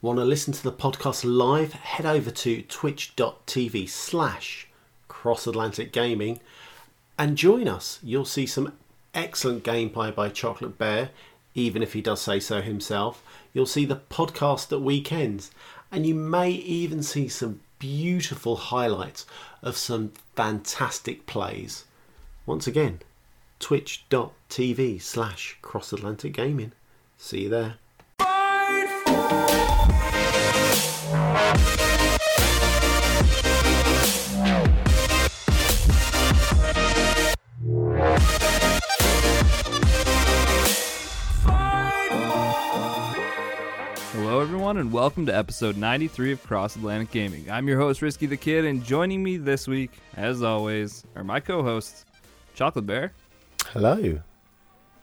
Want to listen to the podcast live? Head over to twitch.tv slash cross Atlantic Gaming and join us. You'll see some excellent gameplay by Chocolate Bear, even if he does say so himself. You'll see the podcast at weekends, and you may even see some beautiful highlights of some fantastic plays. Once again, twitch.tv slash cross Atlantic Gaming. See you there. Hello, everyone, and welcome to episode 93 of Cross Atlantic Gaming. I'm your host, Risky the Kid, and joining me this week, as always, are my co hosts, Chocolate Bear Hello.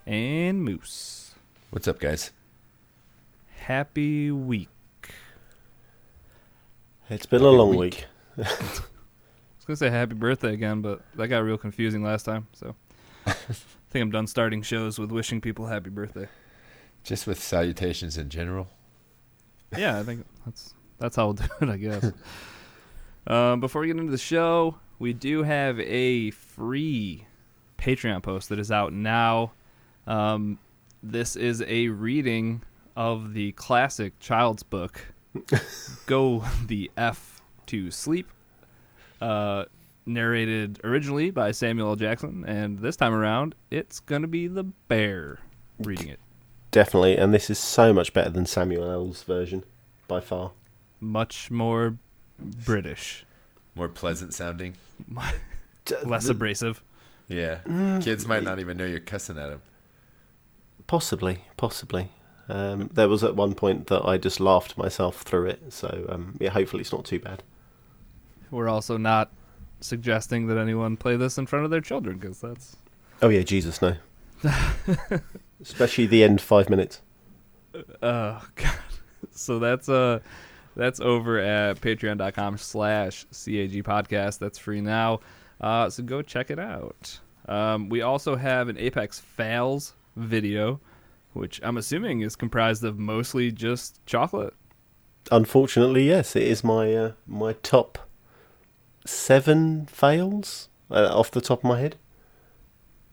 and Moose. What's up, guys? Happy week. It's been a long week. week. I was going to say happy birthday again, but that got real confusing last time, so I think I'm done starting shows with wishing people happy birthday. Just with salutations in general. yeah, I think that's that's how we'll do it, I guess. um, before we get into the show, we do have a free Patreon post that is out now. Um, this is a reading of the classic child's book, "Go the F to Sleep," uh, narrated originally by Samuel L. Jackson, and this time around, it's gonna be the bear reading it. Definitely, and this is so much better than Samuel L's version, by far. Much more British, More pleasant sounding. less abrasive. Yeah. Kids might not even know you're cussing at them. Possibly, possibly. Um, there was at one point that I just laughed myself through it, so um, yeah, hopefully it's not too bad. We're also not suggesting that anyone play this in front of their children because that's Oh yeah, Jesus no. Especially the end five minutes. oh god. So that's uh that's over at patreon.com slash CAG podcast. That's free now. Uh, so go check it out. Um, we also have an Apex Fails video, which I'm assuming is comprised of mostly just chocolate. Unfortunately, yes, it is my uh, my top seven fails uh, off the top of my head.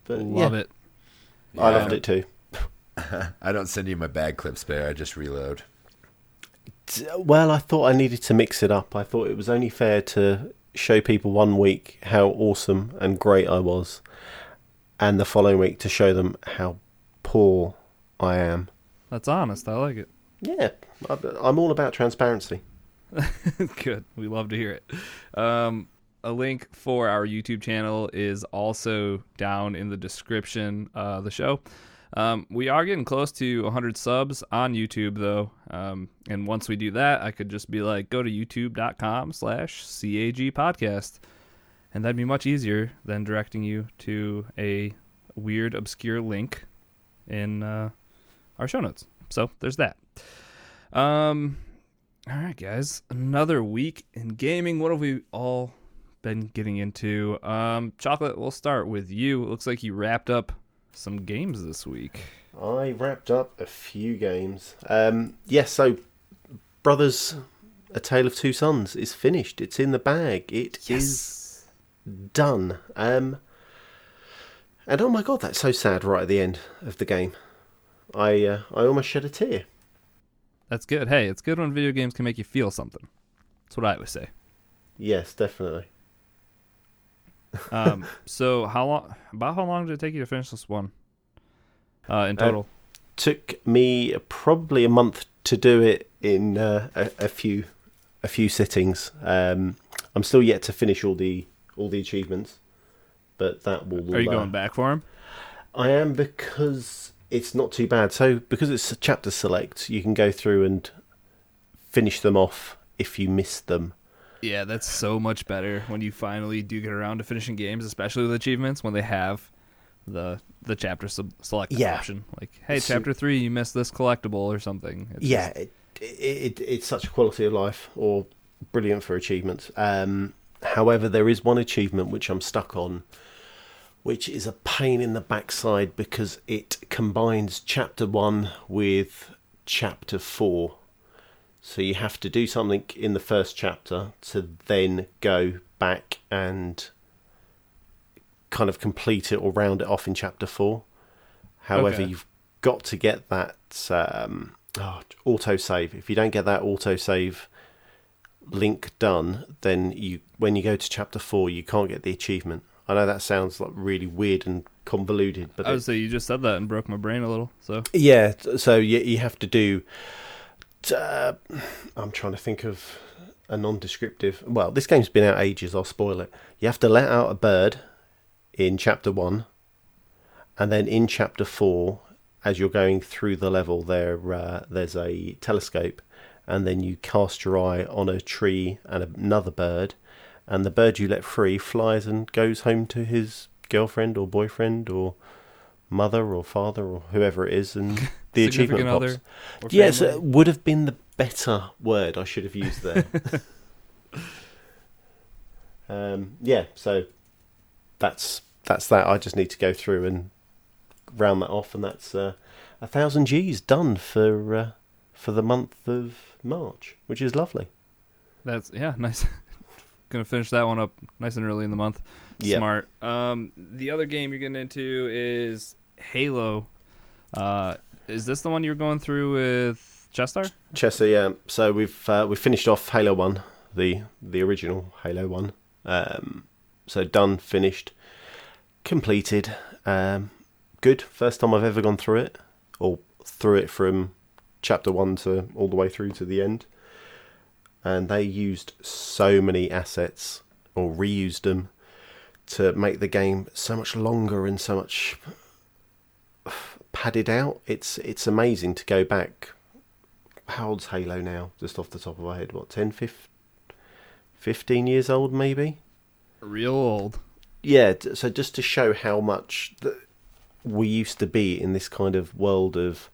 But Love yeah, it. I Yeah. loved it too. I don't send you my bag clips, Bear. I just reload. Well, I thought I needed to mix it up. I thought it was only fair to show people one week how awesome and great I was, and the following week to show them how poor I am. That's honest. I like it. Yeah, I'm all about transparency. Good. We love to hear it. Um, a link for our YouTube channel is also down in the description of the show. Um, we are getting close to 100 subs on YouTube, though. Um, and once we do that, I could just be like, go to youtube.com slash CAG podcast. And that'd be much easier than directing you to a weird, obscure link in uh, our show notes. So there's that. Um, all right, guys. Another week in gaming. What have we all been getting into? Um, Chocolate, we'll start with you. It looks like you wrapped up some games this week. I wrapped up a few games. Um, yes, so Brothers, A Tale of Two Sons is finished. It's in the bag. It is done. Um, and oh my god, that's so sad right at the end of the game. I uh, I almost shed a tear. That's good. Hey, it's good when video games can make you feel something. That's what I always say. Yes, definitely. Um, so how long? About how long did it take you to finish this one? Uh, in Uh, total. Took me probably a month to do it in uh, a, a few a few sittings. Um, I'm still yet to finish all the all the achievements, but that will. Are you uh, going back for him? I am because it's not too bad. So because it's a chapter select, you can go through and finish them off if you miss them. Yeah, that's so much better when you finally do get around to finishing games, especially with achievements when they have the the chapter sub- select Yeah. option. Like, hey, So- chapter three, you missed this collectible or something. It's yeah, just- it, it, it, it's such a quality of life, or brilliant for achievements. Um, however, there is one achievement which I'm stuck on, which is a pain in the backside because it combines chapter one with chapter four. So you have to do something in the first chapter to then go back and kind of complete it or round it off in chapter four. However, Okay. you've got to get that um, oh, auto save. If you don't get that auto save link done, then you when you go to chapter four, you can't get the achievement. I know that sounds like really weird and convoluted, but it- would say you just said that and broke my brain a little. So yeah, so you, you have to do. Uh, I'm trying to think of a non-descriptive. Well, this game's been out ages. I'll spoil it. You have to let out a bird in chapter one, and then in chapter four, as you're going through the level, there uh, there's a telescope, and then you cast your eye on a tree and another bird, and the bird you let free flies and goes home to his girlfriend or boyfriend or mother or father or whoever it is, and the achievement pops. Yes, it would have been the better word I should have used there. um, yeah, so that's that's that. I just need to go through and round that off, and that's uh, a thousand G's done for uh, for the month of March, which is lovely. That's yeah, nice. Gonna finish that one up nice and early in the month. Yep. Smart. Um, the other game you're getting into is Halo. Uh, is this the one you're going through with Chester? Chester, yeah. So we've uh, we finished off Halo One, the the original Halo One. Um, so done, finished, completed. Um, good. First time I've ever gone through it, or through it from chapter one to all the way through to the end. And they used so many assets, or reused them, to make the game so much longer and so much padded out. It's it's amazing to go back how old's Halo now? Just off the top of my head, what 10, 15, 15 years old, maybe? Real old. Yeah. So just to show how much we used to be in this kind of world of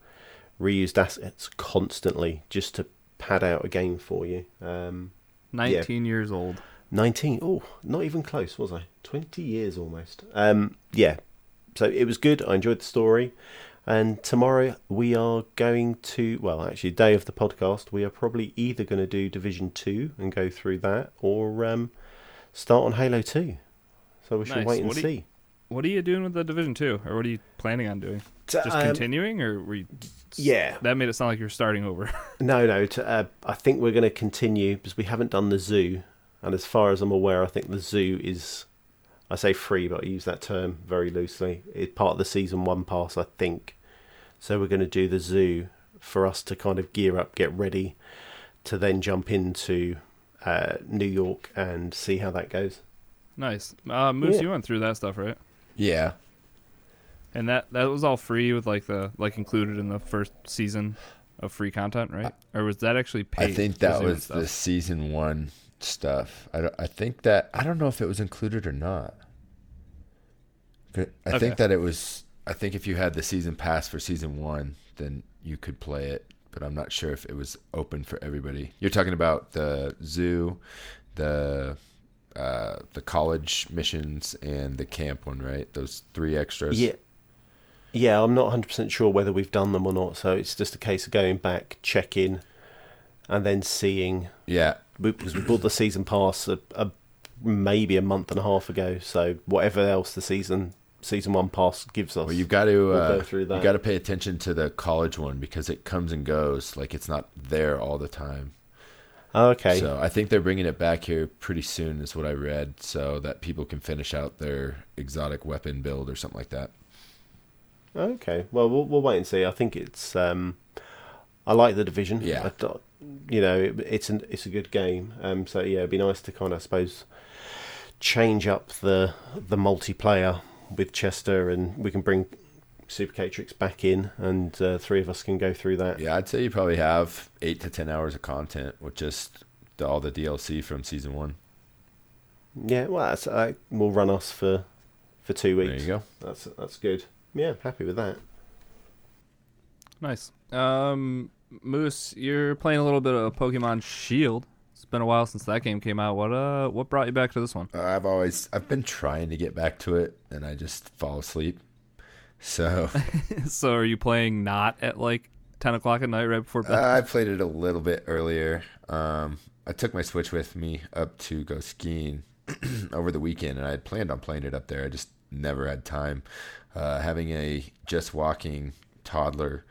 reused assets constantly, just to pad out a game for you. Um, 19 years old. 19. Oh, not even close, was I? 20 years almost. Um, yeah. So it was good. I enjoyed the story. And tomorrow we are going to, well, actually, day of the podcast, we are probably either going to do Division 2 and go through that or um, start on Halo 2. So we should Nice. wait and What do you- see. What are you doing with the Division Two, or what are you planning on doing? Just Um, continuing, or were you? yeah. That made it sound like you're starting over. No, no. To, uh, I think we're going to continue because we haven't done the zoo, and as far as I'm aware, I think the zoo is, I say free, but I use that term very loosely. It's part of the season one pass, I think. So we're going to do the zoo for us to kind of gear up, get ready, to then jump into uh, New York and see how that goes. nice. Uh, Moose, Yeah. you went through that stuff, right? Yeah. And that that was all free with like the like included in the first season of free content, right? Or was that actually paid? I think that was stuff? the season one stuff. I, don't, I think that I don't know if it was included or not. I Okay. think that it was. I think if you had the season pass for season one, then you could play it. But I'm not sure if it was open for everybody. You're talking about the zoo, the uh, the college missions, and the camp one, right? Those three extras. Yeah. Yeah, I'm not 100% sure whether we've done them or not, so it's just a case of going back, checking, and then seeing Yeah. because we bought the season pass a, a, maybe a month and a half ago. So whatever else the season season one pass gives us, Well, you've got to We'll uh, go through that. you got to pay attention to the college one because it comes and goes. Like it's not there all the time. Okay. So I think they're bringing it back here pretty soon, is what I read, so that people can finish out their exotic weapon build or something like that. Okay. Well, we'll we'll wait and see. I think it's. Um, I like the division. Yeah. You know, it, it's an it's a good game. Um. So yeah, it'd be nice to kind of I suppose change up the the multiplayer with Chester, and we can bring Super Catrix back in, and uh, three of us can go through that. Yeah, I'd say you probably have eight to ten hours of content with just the, all the DLC from season one. Yeah. Well, that's, uh, will run us for for two weeks. There you go. That's that's good. Yeah, happy with that. Nice. Um, Moose, you're playing a little bit of Pokemon Shield. It's been a while since that game came out. What uh, what brought you back to this one? Uh, I've always I've been trying to get back to it, and I just fall asleep. So so, are you playing not at like ten o'clock at night, right before bed. Uh, I played it a little bit earlier. Um, I took my Switch with me up to go skiing over the weekend, and I had planned on playing it up there. I just never had time. Uh, having a just walking toddler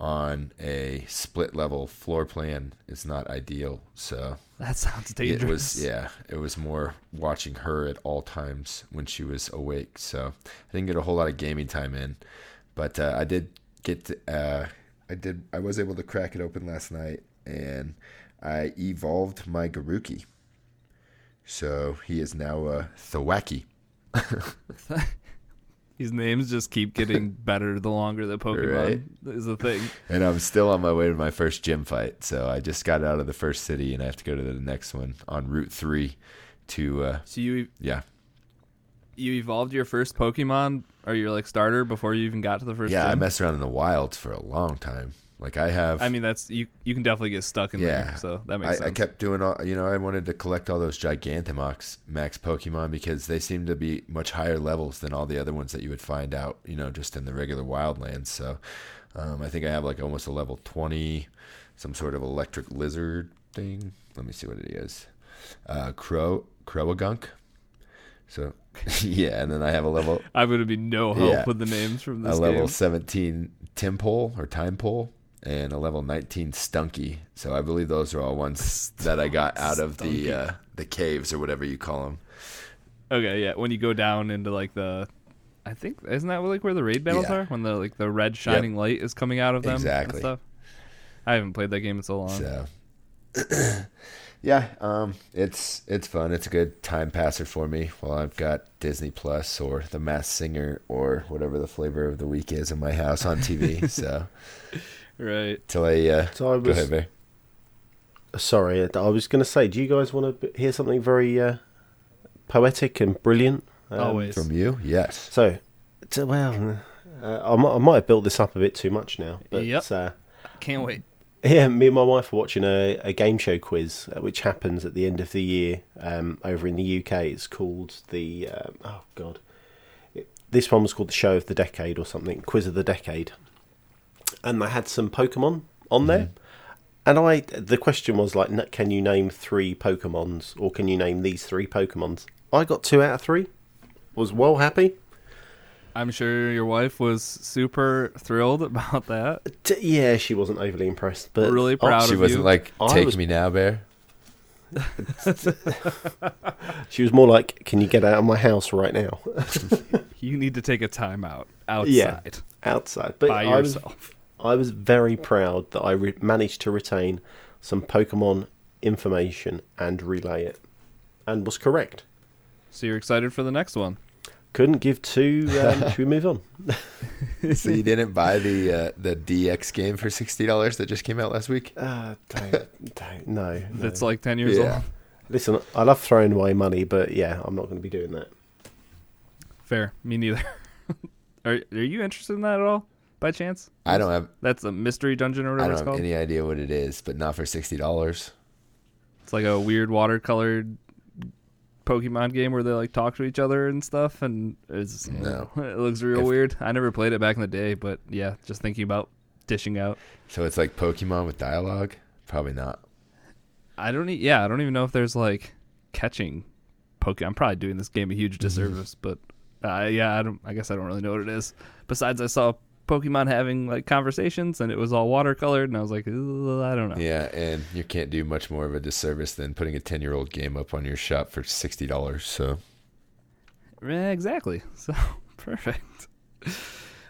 on a split level floor plan is not ideal. So that sounds dangerous. it was yeah, it was more watching her at all times when she was awake. So I didn't get a whole lot of gaming time in, but uh, I did get to, uh, I did I was able to crack it open last night and I evolved my Grookey. So he is now a Thwackey. These names just keep getting better the longer the Pokemon Right. is a thing. And I'm still on my way to my first gym fight. So I just got out of the first city and I have to go to the next one on Route 3 to, uh, So you yeah. you evolved your first Pokemon or your like starter before you even got to the first. Yeah, I gym? messed around in the wilds for a long time. Like I have. I mean, that's you. You can definitely get stuck in yeah. there, so that makes I, sense. I kept doing all. You know, I wanted to collect all those Gigantamax max Pokemon because they seem to be much higher levels than all the other ones that you would find out. You know, just in the regular wildlands. So, um, I think I have like almost a level twenty, some sort of electric lizard thing. Let me see what it is. Uh, crow Crowagunk. So, yeah, and then I have a level I'm gonna be no help Yeah. with the names from this. a level game. 17 Tympole or Time Pole and a level 19 Stunky. So I believe those are all ones that I got out of the uh, the caves or whatever you call them. Okay, yeah. When you go down into like the, I think isn't that like where the raid battles Yeah. are? When the like the red shining light is coming out of them. and Exactly. stuff. I haven't played that game in so long. So yeah, um, it's it's fun. It's a good time passer for me while I've got Disney Plus or The Masked Singer or whatever the flavor of the week is in my house on TV. so Right. till I uh, So I go ahead, Bear. sorry. I was going to say, do you guys want to hear something very uh, poetic and brilliant? Um, Always. From you, yes. So, to, well, uh, I, might, I might have built this up a bit too much now, but Yep. uh, Can't wait. yeah, me and my wife are watching a, a game show quiz, uh, which happens at the end of the year um, over in the UK. It's called the um, oh god, it, this one was called the Show of the Decade or something, Quiz of the Decade, and they had some Pokemon on there. Mm-hmm. And I, the question was like, can you name three Pokemons, or can you name these three Pokemons? I got two out of three. Was well happy. I'm sure your wife was super thrilled about that. T- yeah, she wasn't overly impressed, but Really I- proud She of wasn't you. like, "Take was- me now, Bear." she was more like, "Can you get out of my house right now?" You need to take a time out outside outside. But by I was, yourself. I was very proud that I re- managed to retain some Pokemon information and relay it, and was correct. So you're excited for the next one? Couldn't give two. Um, should we move on? so you didn't buy the uh, the DX game for sixty dollars that just came out last week? Uh, don't, don't, no, no. That's like ten years Yeah. old. Listen, I love throwing away money, but yeah, I'm not going to be doing that. Fair. Me neither. are Are you interested in that at all? By chance? I don't have That's a mystery dungeon or I whatever don't it's have called. any idea what it is, but not for sixty dollars. It's like a weird watercolored Pokemon game where they like talk to each other and stuff, and it's No. it looks real If- weird. I never played it back in the day, but yeah, just thinking about dishing out. So it's like Pokemon with dialogue? Probably not. I don't. E- yeah, I don't even know if there's like catching Pokemon. I'm probably doing this game a huge Mm-hmm. disservice, but uh, yeah, I don't. I guess I don't really know what it is. Besides, I saw Pokemon having like conversations, and it was all watercolored, and I was like, I don't know. Yeah, and you can't do much more of a disservice than putting a ten year old game up on your shop for sixty dollars. So exactly. So perfect.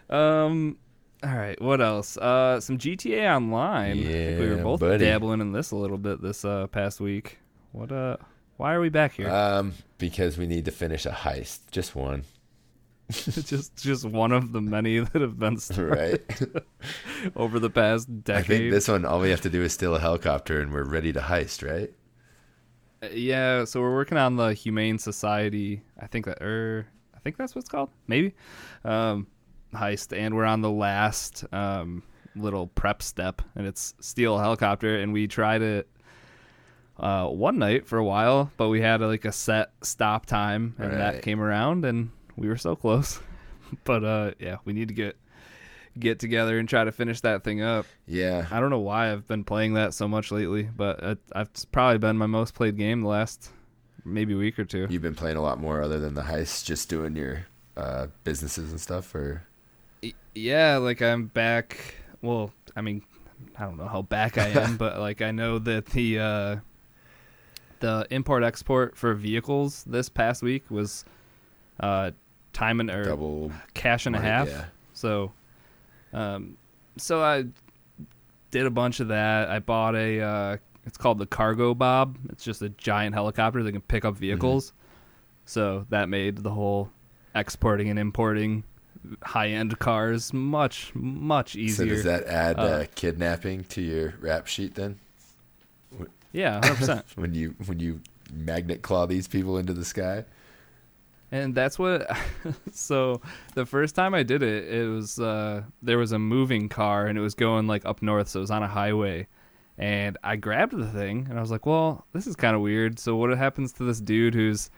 Um. All right. What else? Uh, some GTA Online. I think we were both buddy. dabbling in this a little bit this uh past week. What uh? Why are we back here? um because we need to finish a heist. Just one. just just one of the many that have been started Right. over the past decade. I think this one all we have to do is steal a helicopter and we're ready to heist, right? Uh, yeah. So we're working on the Humane Society. I think that er, I think that's what it's called. Maybe. Um, heist, and we're on the last um little prep step, and it's steal a helicopter, and we tried it. Uh, one night for a while, but we had like a set stop time, and that came around, and we were so close. but uh, yeah, we need to get get together and try to finish that thing up. Yeah. I don't know why I've been playing that so much lately, but it, I've it's probably been my most played game the last maybe week or two. You've been playing a lot more other than the heist, just doing your uh, businesses and stuff, or Yeah, like I'm back. Well, I mean, I don't know how back I am, but like I know that the uh, the import export for vehicles this past week was uh, time and or double cash and a half. Yeah. So, um, so I did a bunch of that. I bought a. Uh, it's called the Cargo Bob. It's just a giant helicopter that can pick up vehicles. So that made the whole exporting and importing high-end cars much much easier. So does that add uh, Uh, kidnapping to your rap sheet then? yeah, hundred percent. When you when you magnet claw these people into the sky? And that's what. so the first time I did it, it was uh, there was a moving car and it was going like up north, so it was on a highway. And I grabbed the thing and I was like, "Well, this is kind of weird. So what happens to this dude who's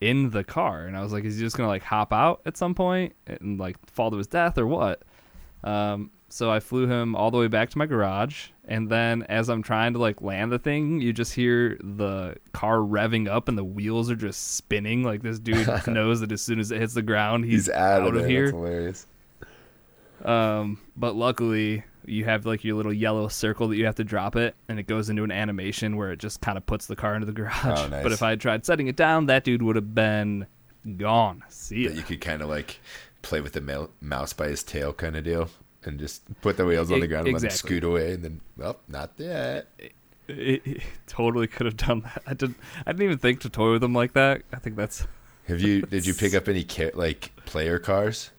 in the car?" And I was like, "Is he just gonna like hop out at some point and like fall to his death or what?" Um, so I flew him all the way back to my garage, and then as I'm trying to like land the thing, you just hear the car revving up, and the wheels are just spinning. Like this dude knows that as soon as it hits the ground, he's, He's, out, out of, of here. That's hilarious. Um, but luckily, you have like your little yellow circle that you have to drop it, and it goes into an animation where it just kind of puts the car into the garage. Oh, nice. But if I had tried setting it down, that dude would have been gone. See That ya. you could kind of like play with the mouse by his tail kind of deal, and just put the wheels on the ground and let him scoot away, and then well, not yet. It, it totally could have done that. I didn't. I didn't even think to toy with them like that. I think that's Have you did you pick up any ca- like player cars,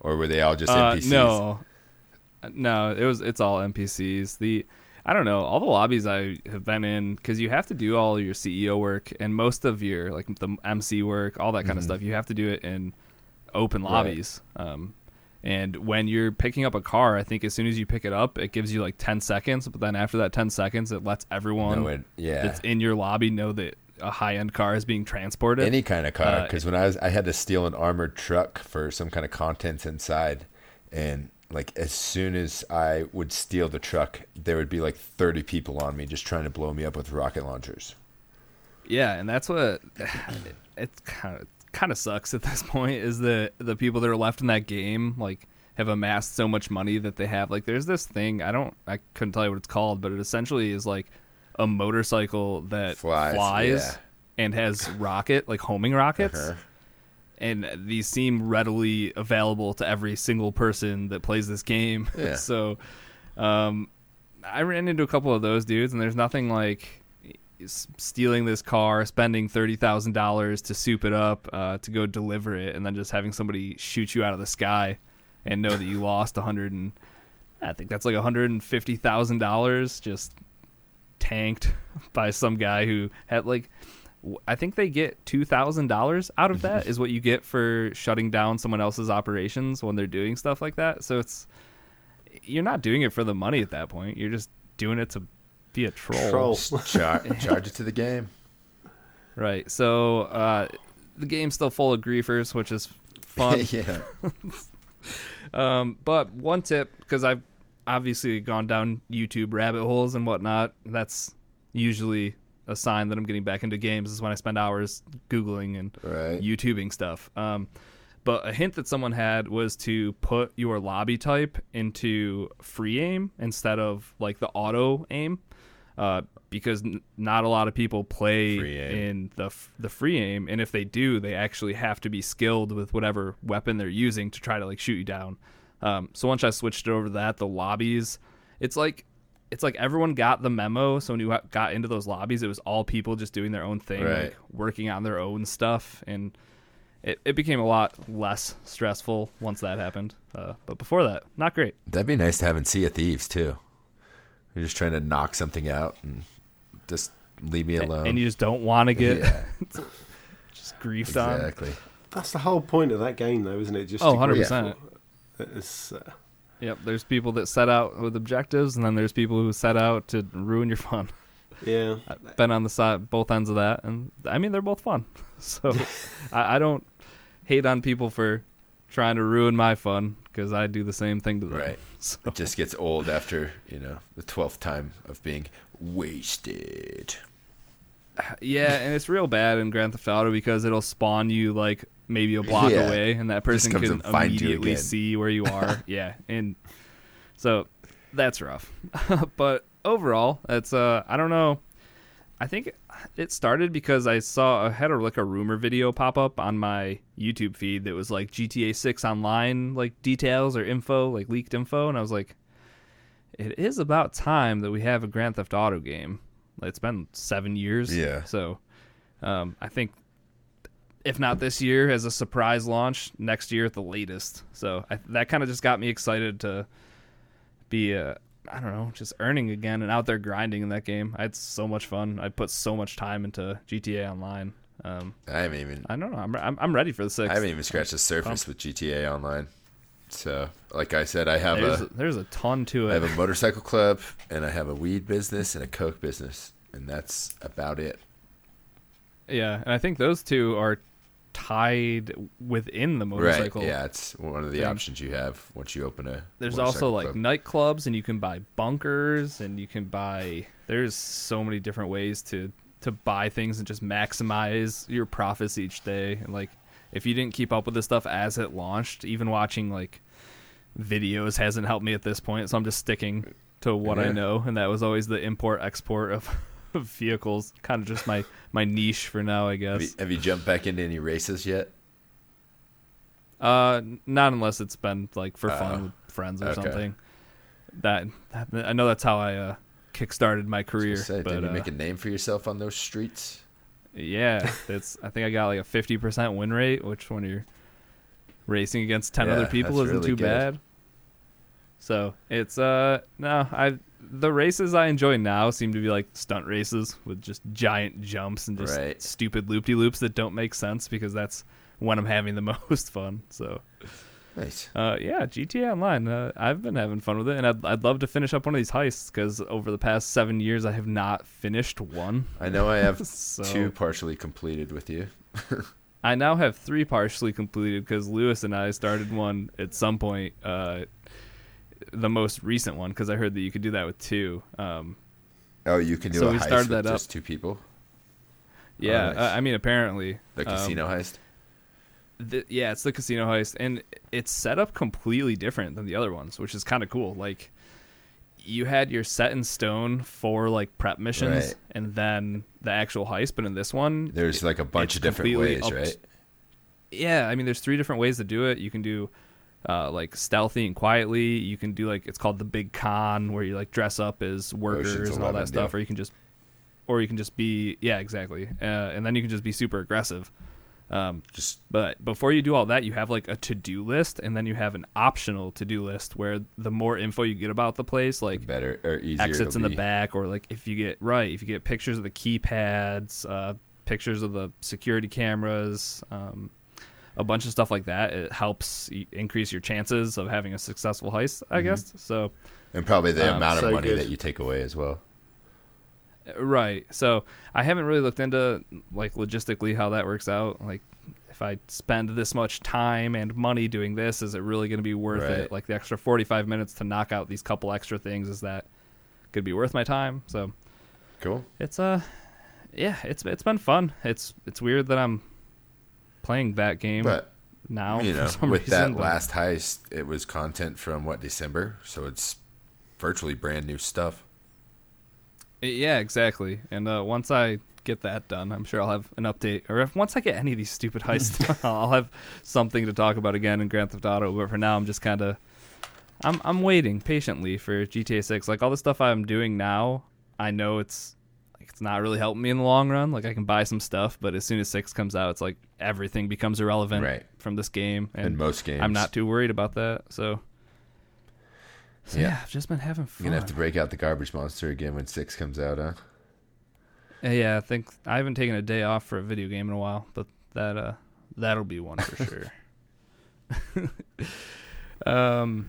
or were they all just Uh, NPCs? no, no, it was it's all NPCs. The I don't know all the lobbies I have been in because you have to do all your CEO work and most of your like the MC work, all that kind of Mhm. stuff. You have to do it in open Right. lobbies. Um, and when you're picking up a car, I think as soon as you pick it up, it gives you like ten seconds. But then after that ten seconds, it lets everyone it, yeah. that's in your lobby know that a high end car is being transported. Any kind of car, Uh, because when I was, I had to steal an armored truck for some kind of contents inside, and like as soon as I would steal the truck, there would be like thirty people on me just trying to blow me up with rocket launchers. Yeah, and that's what it's kind of kind of sucks at this point is that the people that are left in that game like have amassed so much money that they have like there's this thing I don't I couldn't tell you what it's called, but it essentially is like a motorcycle that Flies, flies yeah. and has rocket like homing rockets. Uh-huh. And these seem readily available to every single person that plays this game. Yeah. so um I ran into a couple of those dudes, and there's nothing like stealing this car, spending thirty thousand dollars to soup it up, uh, to go deliver it, and then just having somebody shoot you out of the sky, and know that you lost a hundred and I think that's like a hundred and fifty thousand dollars just tanked by some guy who had like. I think they get two thousand dollars out of that is what you get for shutting down someone else's operations when they're doing stuff like that. So it's you're not doing it for the money at that point. You're just doing it to be a troll. Troll. Char- charge it to the game. Right. So uh, the game's still full of griefers, which is fun. yeah. um, but one tip, because I've obviously gone down YouTube rabbit holes and whatnot, that's usually a sign that I'm getting back into games is when I spend hours Googling and Right. YouTubing stuff. Um, but a hint that someone had was to put your lobby type into free aim instead of like the auto aim, uh, because n- not a lot of people play in the f- the free aim, and if they do, they actually have to be skilled with whatever weapon they're using to try to like shoot you down. Um, so once I switched it over to that, the lobbies, it's like it's like everyone got the memo. So when you got into those lobbies, it was all people just doing their own thing, Right. like working on their own stuff, and it, it became a lot less stressful once that happened. Uh, but before that, not great. That'd be nice to have in Sea of Thieves too. You're just trying to knock something out and just leave me alone. and you just don't want to get yeah, just griefed on. exactly. That's the whole point of that game, though, isn't it? Just Oh, 100 grief. percent. It's, uh, Yep. There's people that set out with objectives, and then there's people who set out to ruin your fun. yeah. I've been on the side, both ends of that, and I mean they're both fun. So I, I don't hate on people for trying to ruin my fun because I do the same thing to them. Right. So, It just gets old after you know the twelfth time of being wasted. yeah, and it's real bad in Grand Theft Auto because it'll spawn you like maybe a block Yeah. away, and that person can and finds you immediately see where you are. yeah, and so that's rough. but overall, that's uh, I don't know. I think it started because I saw I had a, like a rumor video pop up on my YouTube feed that was like GTA 6 online like details or info, like leaked info, and I was like, it is about time that we have a Grand Theft Auto game. It's been seven years. Yeah. So, um, I think if not this year as a surprise launch, next year at the latest. So I, that kind of just got me excited to be uh, I don't know, just earning again and out there grinding in that game. I had so much fun. I put so much time into GTA Online. Um, I haven't even I don't know. I'm, I'm I'm ready for the six. I haven't even scratched the surface with GTA Online. So, like I said, I have there's a a, there's a ton to it. I have a motorcycle club and I have a weed business and a coke business, and that's about it. yeah, and I think those two are tied within the motorcycle. Right? Yeah, it's one of the thing. options you have once you open a. There's also like club. nightclubs, and you can buy bunkers, and you can buy. There's so many different ways to to buy things and just maximize your profits each day. And like, if you didn't keep up with this stuff as it launched, even watching like videos hasn't helped me at this point. So I'm just sticking to what I know, and that was always the import export of, of vehicles. Kind of just my my niche for now, I Have you, guess. have you jumped back into any races yet? Uh, not unless it's been like for fun Oh, with friends or okay. something. That, that I know that's how I uh kickstarted my career. say, but did you uh, make a name for yourself on those streets? yeah, it's I think I got like a fifty percent win rate, which when you're racing against ten other people isn't really too good. bad. So it's uh no I the races I enjoy now seem to be like stunt races with just giant jumps and just Right. stupid loop de loops that don't make sense because that's when I'm having the most fun. So Nice. uh, yeah, GTA Online. Uh, I've been having fun with it, and I'd, I'd love to finish up one of these heists because over the past seven years, I have not finished one. I know I have So two partially completed with you. I now have three partially completed because Lewis and I started one at some point. Uh, the most recent one because I heard that you could do that with two. Um, Oh, you can do So a we heist started with that up. just two people. yeah, nice. uh, I mean apparently The um, casino heist. the, yeah, it's the casino heist, and it's set up completely different than the other ones, which is kind of cool. Like, you had your set in stone for like prep missions, Right. and then the actual heist. But in this one, There's like a bunch of different ways, up- right? yeah, I mean, there's three different ways to do it. You can do uh, like stealthy and quietly. You can do like it's called the big con, where you like dress up as workers Ocean's and all that stuff, deal. or you can just, or you can just be yeah, exactly, uh, and then you can just be super aggressive. Um, Just but before you do all that, you have like a to do list, and then you have an optional to do list where the more info you get about the place, like better or easier. exits in the back, or like if you get right, if you get pictures of the keypads, uh, pictures of the security cameras, um, a bunch of stuff like that, it helps increase your chances of having a successful heist. I Mm-hmm. guess so. and probably the Um, amount of so money good. that you take away as well. Right. So I haven't really looked into like logistically how that works out. Like if I spend this much time and money doing this, is it really going to be worth Right. it? Like the extra 45 minutes to knock out these couple extra things, is that going to be worth my time? So Cool. it's uh yeah, it's it's been fun. It's it's weird that I'm playing that game But now you know, for some with reason. that but- last heist, it was content from what December, so it's virtually brand new stuff. Yeah, exactly. And uh, once I get that done, I'm sure I'll have an update. Or if once I get any of these stupid heists, I'll have something to talk about again in Grand Theft Auto. But for now, I'm just kind of, I'm I'm waiting patiently for GTA 6. Like all the stuff I'm doing now, I know it's it's not really helping me in the long run. Like I can buy some stuff, but as soon as six comes out, it's like everything becomes irrelevant Right. from this game. And most games, I'm not too worried about that. So. So Yeah. yeah, I've just been having fun. You're gonna have to break out the garbage monster again when six comes out, huh? Uh, Yeah, I think I haven't taken a day off for a video game in a while, but that uh that'll be one for sure. um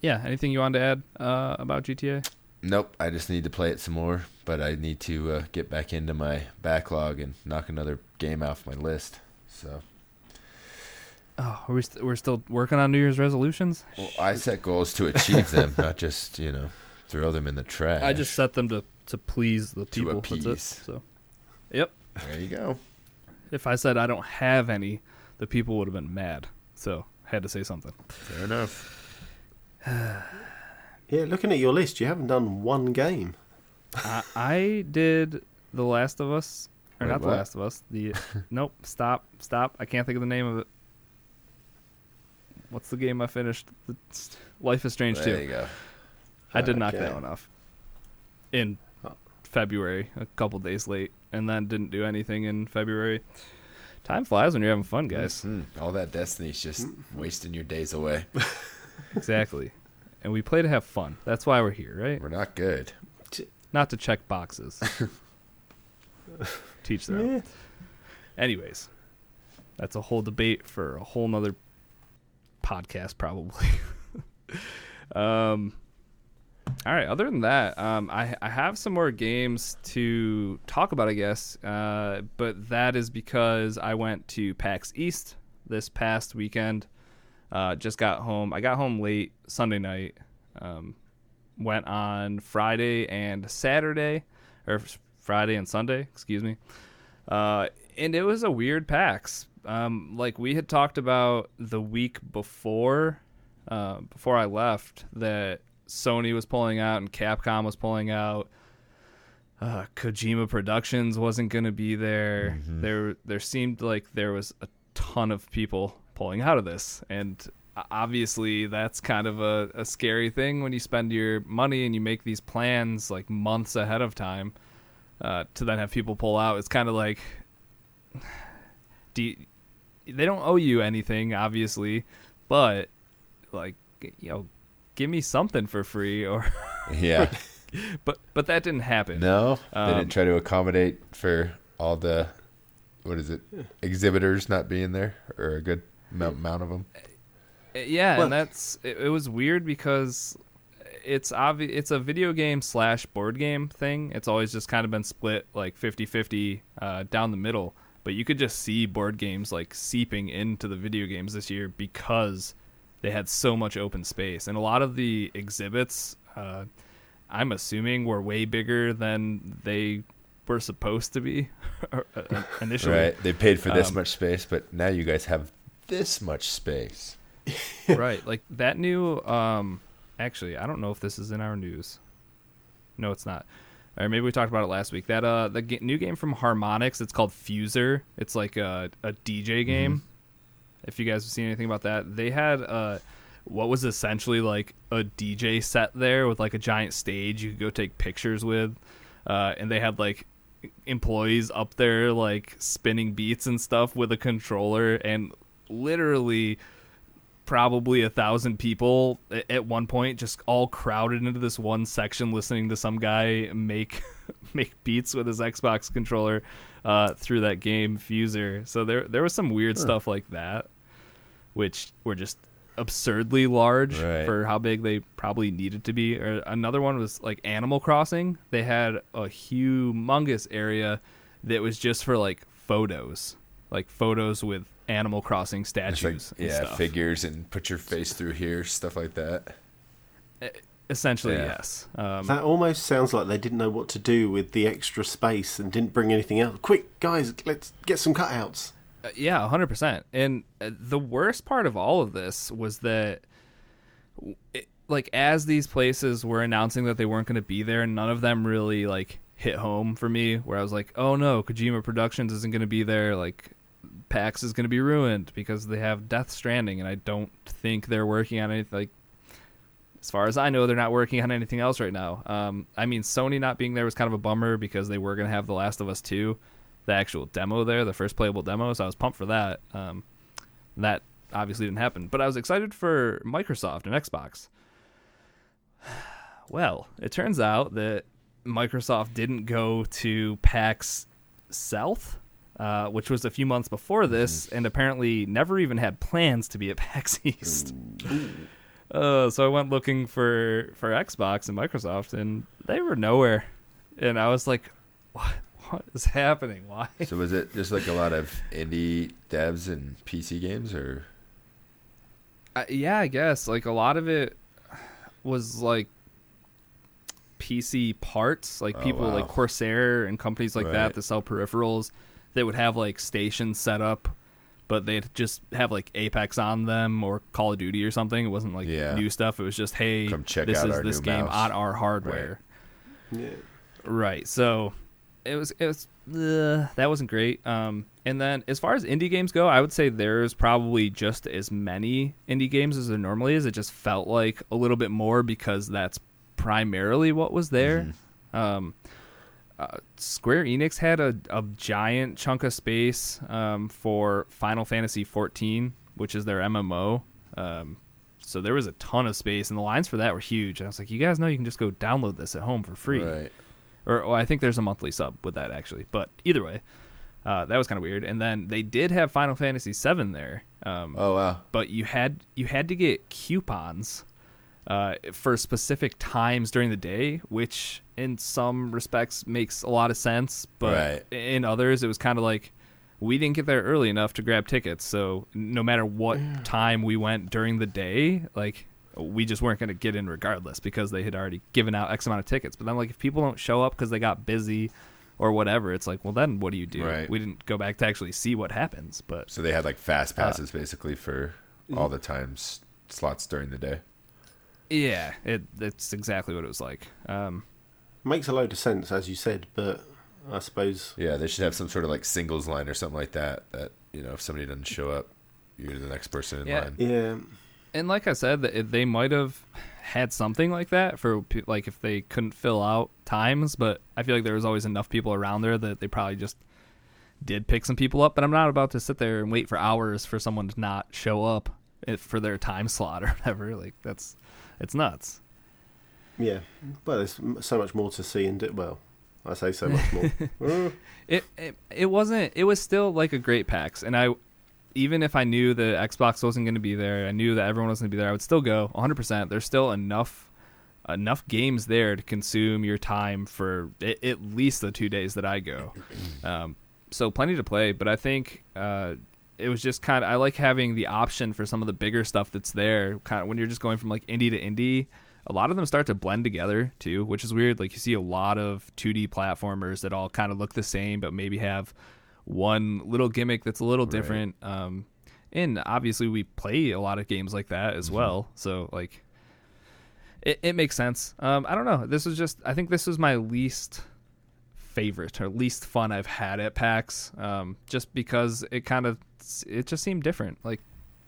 Yeah, anything you wanted to add uh about GTA? Nope. I just need to play it some more, but I need to uh, get back into my backlog and knock another game off my list. So Oh, are we st- we're still working on New Year's resolutions. Well, I set goals to achieve them, not just you know throw them in the trash. I just set them to to please the To people. That's it. appease. So, yep. there you go. If I said I don't have any, the people would have been mad. So had to say something. Fair enough. Yeah, looking at your list, you haven't done one game. I, I did The Last of Us, or Wait, not The? Last of Us. The nope. Stop. Stop. I can't think of the name of it. What's the game I finished? The, Life is Strange There 2. you go. I did knock Okay. that one off in Oh. February, a couple days late, and then didn't do anything in February. Time flies when you're having fun, guys. Mm, all that Destiny's just wasting your days away. exactly. And we play to have fun. That's why we're here, right? We're not good. Not to check boxes. Teach their own. Yeah. Anyways, that's a whole debate for a whole nother podcast, probably. um, all right. Other than that, um, I I have some more games to talk about, I guess. Uh, but that is because I went to PAX East this past weekend. Uh, just got home. I got home late Sunday night. Um, went on Friday and Saturday, or Friday and Sunday, excuse me. Uh, and it was a weird PAX. Um, like we had talked about the week before, uh, before I left, that Sony was pulling out and Capcom was pulling out. Uh, Kojima Productions wasn't going to be there. There, there seemed like there was a ton of people pulling out of this, and obviously that's kind of a, a scary thing when you spend your money and you make these plans like months ahead of time uh, to then have people pull out. It's kind of like, do you- they don't owe you anything, obviously, but like you know, give me something for free, or Yeah. but but that didn't happen. No, they Um, didn't try to accommodate for all the what is it exhibitors not being there or a good amount, amount of them. Uh, Yeah, Well- and that's it, it was weird because it's obvi- it's a video game slash board game thing. It's always just kind of been split like 50-50 uh, down the middle, but you could just see board games like seeping into the video games this year because they had so much open space, and a lot of the exhibits, uh, I'm assuming, were way bigger than they were supposed to be uh, initially. Right? They paid for this Um, much space, but now you guys have this much space. Right like that new um actually i don't know if this is in our news. No it's not. Or maybe we talked about it last week. That uh the ga- new game from harmonix it's called fuser. It's like a, a dj game. If you guys have seen anything about that they had uh what was essentially like a dj set there with like a giant stage you could go take pictures with uh and they had like employees up there like spinning beats and stuff with a controller and literally probably a thousand people at one point just all crowded into this one section listening to some guy make make beats with his Xbox controller uh, through that game Fuser. So there there was some weird stuff like that, which were just absurdly large Right. for how big they probably needed to be. Or another one was like Animal Crossing. They had a humongous area that was just for like photos, like photos with Animal Crossing statues. like and yeah, stuff. figures and put your face through here, stuff like that. Essentially, Yeah. yes. Um, That almost sounds like they didn't know what to do with the extra space and didn't bring anything else. Quick, guys, let's get some cutouts. Uh, yeah, hundred percent. And uh, the worst part of all of this was that, it, like, as these places were announcing that they weren't going to be there, none of them really like hit home for me. Where I was like, oh no, Kojima Productions isn't going to be there. Like, PAX is going to be ruined because they have Death Stranding, and I don't think they're working on anything. Like, as far as I know, they're not working on anything else right now. Um, I mean, Sony not being there was kind of a bummer because they were going to have The Last of Us 2, the actual demo there, the first playable demo. So I was pumped for that. Um, that obviously didn't happen, but I was excited for Microsoft and Xbox. Well, it turns out that Microsoft didn't go to PAX South, uh, which was a few months before this, and apparently never even had plans to be at PAX East. Uh, so I went looking for for Xbox and Microsoft, and they were nowhere. And I was like, "What? What is happening? Why?" So was it just like a lot of indie devs and PC games, or Uh, yeah, I guess like a lot of it was like PC parts, like Oh, people wow. like Corsair and companies like Right. that that sell peripherals. They would have like stations set up, but they'd just have like Apex on them or Call of Duty or something. It wasn't like Yeah. new stuff. It was just hey, Come check this out is this game mouse. on our hardware. Yeah. Right. So it was it was uh, that wasn't great. Um, and then as far as indie games go, I would say there's probably just as many indie games as there normally is. It just felt like a little bit more because that's primarily what was there. Um, uh, Square Enix had a, a giant chunk of space um, for Final Fantasy 14, which is their MMO. Um, so there was a ton of space, and the lines for that were huge. And I was like, you guys know you can just go download this at home for free Right. or well, I think there's a monthly sub with that actually. But either way, uh, that was kind of weird. And then they did have Final Fantasy VII there, um, Oh wow. but you had you had to get coupons uh, for specific times during the day, which in some respects makes a lot of sense, but Right. in others it was kind of like we didn't get there early enough to grab tickets. So no matter what time we went during the day, like we just weren't going to get in regardless because they had already given out X amount of tickets. But then, like, if people don't show up because they got busy or whatever, it's like, well, then what do you do? Right. We didn't go back to actually see what happens. But So they had like fast Uh, passes basically for all the times slots during the day. Yeah, it it's exactly what it was like. Um, Makes a load of sense, as you said, but I suppose Yeah, they should have some sort of like singles line or something like that. That you know, if somebody doesn't show up, you're the next person in Yeah. line. yeah. and like I said, that they might have had something like that for like if they couldn't fill out times. But I feel like there was always enough people around there that they probably just did pick some people up. But I'm not about to sit there and wait for hours for someone to not show up if, for their time slot or whatever. Like that's it's nuts. Yeah, well, there's so much more to see and do. Well, I say so much more. Uh, It, it it wasn't. It was still like a great PAX, and I even if I knew the Xbox wasn't going to be there, I knew that everyone was going to be there. I would still go 100. percent There's still enough enough games there to consume your time for at, at least the two days that I go. Um, so plenty to play, but I think uh, it was just kind of I like having the option for some of the bigger stuff that's there. Kind of when you're just going from like indie to indie, a lot of them start to blend together too, which is weird. Like you see a lot of 2D platformers that all kind of look the same, but maybe have one little gimmick that's a little Right. different. Um, and obviously we play a lot of games like that as well. So like, it, it makes sense. Um, I don't know. This was just I think this was my least favorite or least fun I've had at PAX. Um, just because it kind of it just seemed different. Like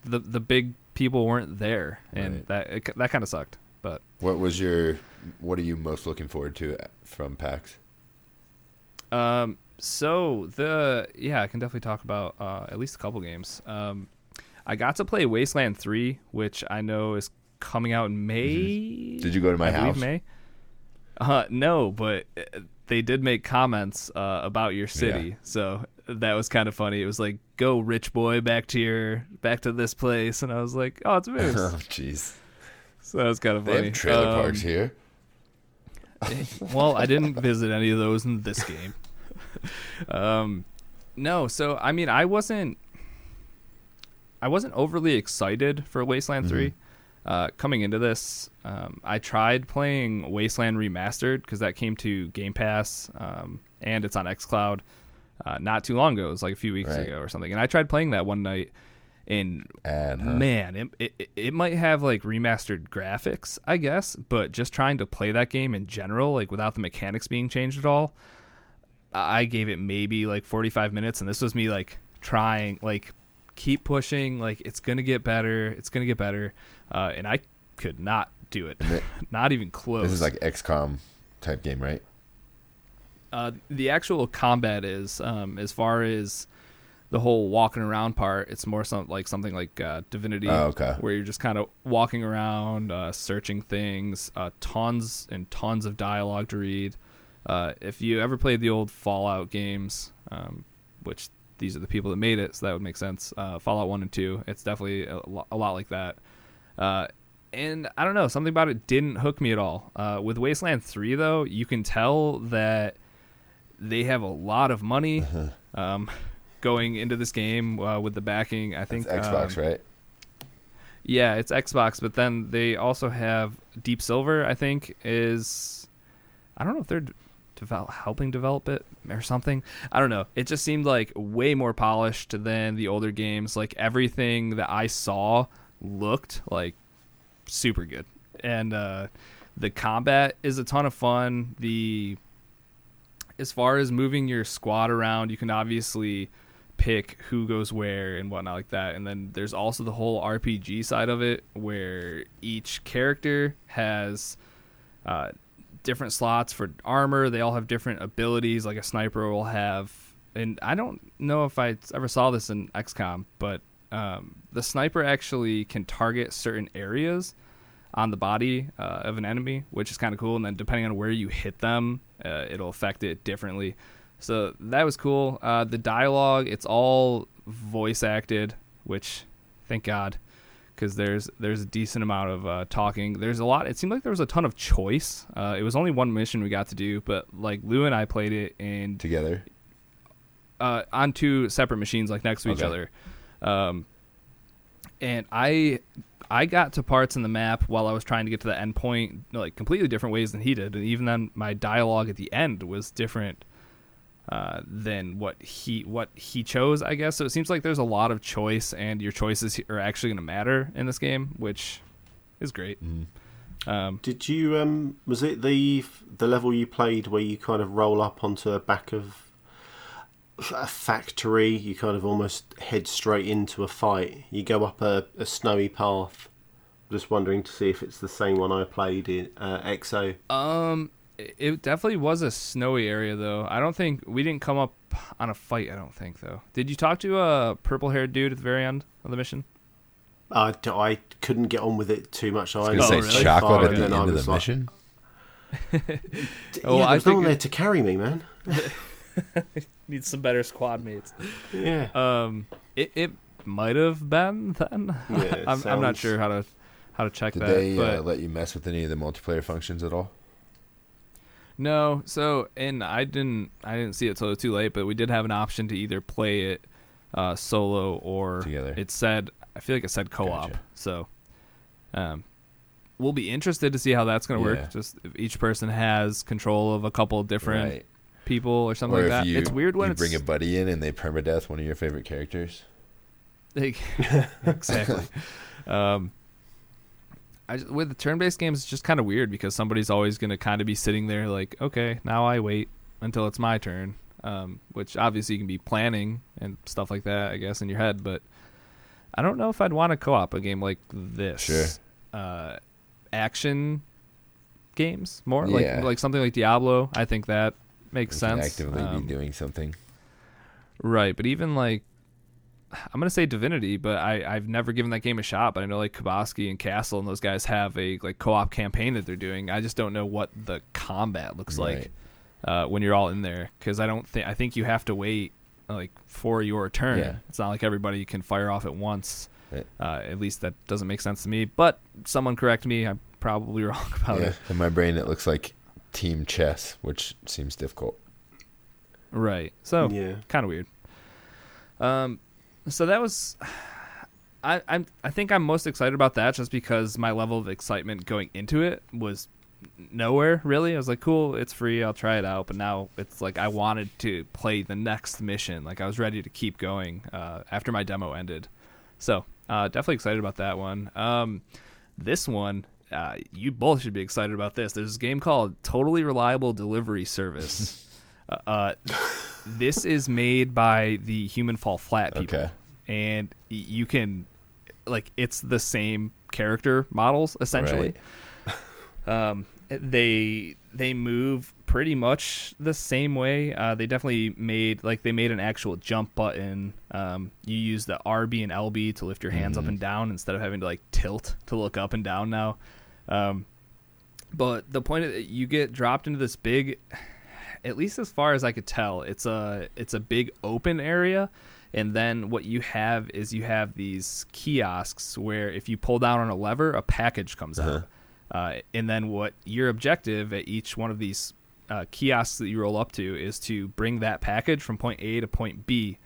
the the big people weren't there, and Right. that it, that kind of sucked. But What was your? What are you most looking forward to from PAX? Um, so the yeah, I can definitely talk about uh, at least a couple games. Um, I got to play Wasteland Three, which I know is coming out in May. Mm-hmm. Did you go to my I house? May. Uh, no, but uh, they did make comments uh, about your city, Yeah. so that was kind of funny. It was like, "Go, rich boy, back to your back to this place," and I was like, "Oh, it's oh, jeez. so that was kind of funny. They have trailer Um, parks here. well, I didn't visit any of those in this game. um, no, so I mean, I wasn't, I wasn't overly excited for Wasteland Mm-hmm. Three. Uh, coming into this, um, I tried playing Wasteland Remastered because that came to Game Pass, um, and it's on XCloud. Uh, not too long ago, it was like a few weeks Right. ago or something, and I tried playing that one night, and huh? Man, it, it it might have like remastered graphics, I guess, but just trying to play that game in general, like without the mechanics being changed at all, I gave it maybe like 45 minutes, and this was me like trying, like keep pushing, like it's gonna get better, it's gonna get better, uh, and I could not do it, not even close. This is like XCOM type game, right? Uh, the actual combat is um, as far as the whole walking around part. It's more some, like something like uh, Divinity, Oh, okay. where you're just kind of walking around, uh, searching things. Uh, tons and tons of dialogue to read. Uh, if you ever played the old Fallout games, um, which these are the people that made it, so that would make sense. Uh, Fallout One and Two, it's definitely a, lo- a lot like that. Uh, and I don't know, something about it didn't hook me at all. Uh, with Wasteland Three, though, you can tell that they have a lot of money um, going into this game uh, with the backing. I think It's Xbox, um, right? Yeah, it's Xbox, but then they also have Deep Silver. I think is I don't know if they're develop, helping develop it or something. I don't know. It just seemed like way more polished than the older games. Like everything that I saw looked like super good, and uh, the combat is a ton of fun. The as far as moving your squad around, you can obviously pick who goes where and whatnot like that. And then there's also the whole RPG side of it where each character has uh, different slots for armor. They all have different abilities. Like a sniper will have, and I don't know if I ever saw this in XCOM, but um, the sniper actually can target certain areas on the body uh, of an enemy, which is kind of cool. And then depending on where you hit them, uh, it'll affect it differently. So that was cool. Uh, the dialogue, it's all voice acted, which thank God, because there's there's a decent amount of uh, talking. There's a lot. It seemed like there was a ton of choice. Uh, it was only one mission we got to do, but like Lou and I played it in Together. uh, on two separate machines, like next to each Okay. other. Um, and I I got to parts in the map while I was trying to get to the end point, like completely different ways than he did, and even then my dialogue at the end was different uh, than what he what he chose, I guess. So it seems like there's a lot of choice, and your choices are actually going to matter in this game, which is great. Um, Did you um was it the the level you played where you kind of roll up onto the back of a factory, you kind of almost head straight into a fight. You go up a, a snowy path. Just wondering to see if it's the same one I played in uh, EXO. Um, it it definitely was a snowy area though. I don't think we didn't come up on a fight. I don't think though. Did you talk to a purple-haired dude at the very end of the mission? i couldn't get on with it too much. I, I was gonna Oh, say really? chocolate at the end of the like, mission. Oh, yeah, I there's no one there to carry me, man. Need some better squad mates. Yeah. Um, it it might have been then. Yeah, I'm I'm not sure how to how to check Did that. they but uh, let you mess with any of the multiplayer functions at all? No, so and I didn't I didn't see it till it was too late, but we did have an option to either play it uh, solo or Together. It said I feel like it said co-op. Gotcha. So um we'll be interested to see how that's going to Yeah. work. Just if each person has control of a couple of different Right. people or something Or like that. you, it's weird when you it's bring a buddy in and they permadeath one of your favorite characters. like, exactly. um I with the turn-based games, it's just kind of weird because somebody's always going to kind of be sitting there like, okay, now I wait until it's my turn. Um, which obviously you can be planning and stuff like that, I guess, in your head. But I don't know if I'd want to co-op a game like this. Sure. Uh, action games more Yeah. like like something like Diablo. I think that makes sense. actively Um, be doing something. Right, but even like I'm gonna say Divinity, but I I've never given that game a shot. But I know like Kaboski and Castle and those guys have a like co-op campaign that they're doing. I just don't know what the combat looks like uh, when you're all in there because I don't think I think you have to wait like for your turn. Yeah. It's not like everybody can fire off at once. Right. Uh, at least that doesn't make sense to me. But someone correct me. I'm probably wrong about Yeah. it. In my brain, it looks like team chess, which seems difficult. Right. So yeah. kind of weird. Um, so that was, I I'm I think I'm most excited about that just because my level of excitement going into it was nowhere really. I was like, cool, it's free, I'll try it out. But now it's like I wanted to play the next mission. Like I was ready to keep going uh, after my demo ended. So uh, definitely excited about that one. Um, this one. Uh, you both should be excited about this. There's this game called Totally Reliable Delivery Service. uh, uh, this is made by the Human Fall Flat people, Okay. And you can like it's the same character models essentially. Um, they they move pretty much the same way. Uh, they definitely made like they made an actual jump button. Um, you use the RB and LB to lift your hands up and down instead of having to like tilt to look up and down now. Um, but the point is, you get dropped into this big, at least as far as I could tell, it's a it's a big open area, and then what you have is you have these kiosks where if you pull down on a lever, a package comes out, uh, and then what your objective at each one of these uh, kiosks that you roll up to is to bring that package from point A to point B,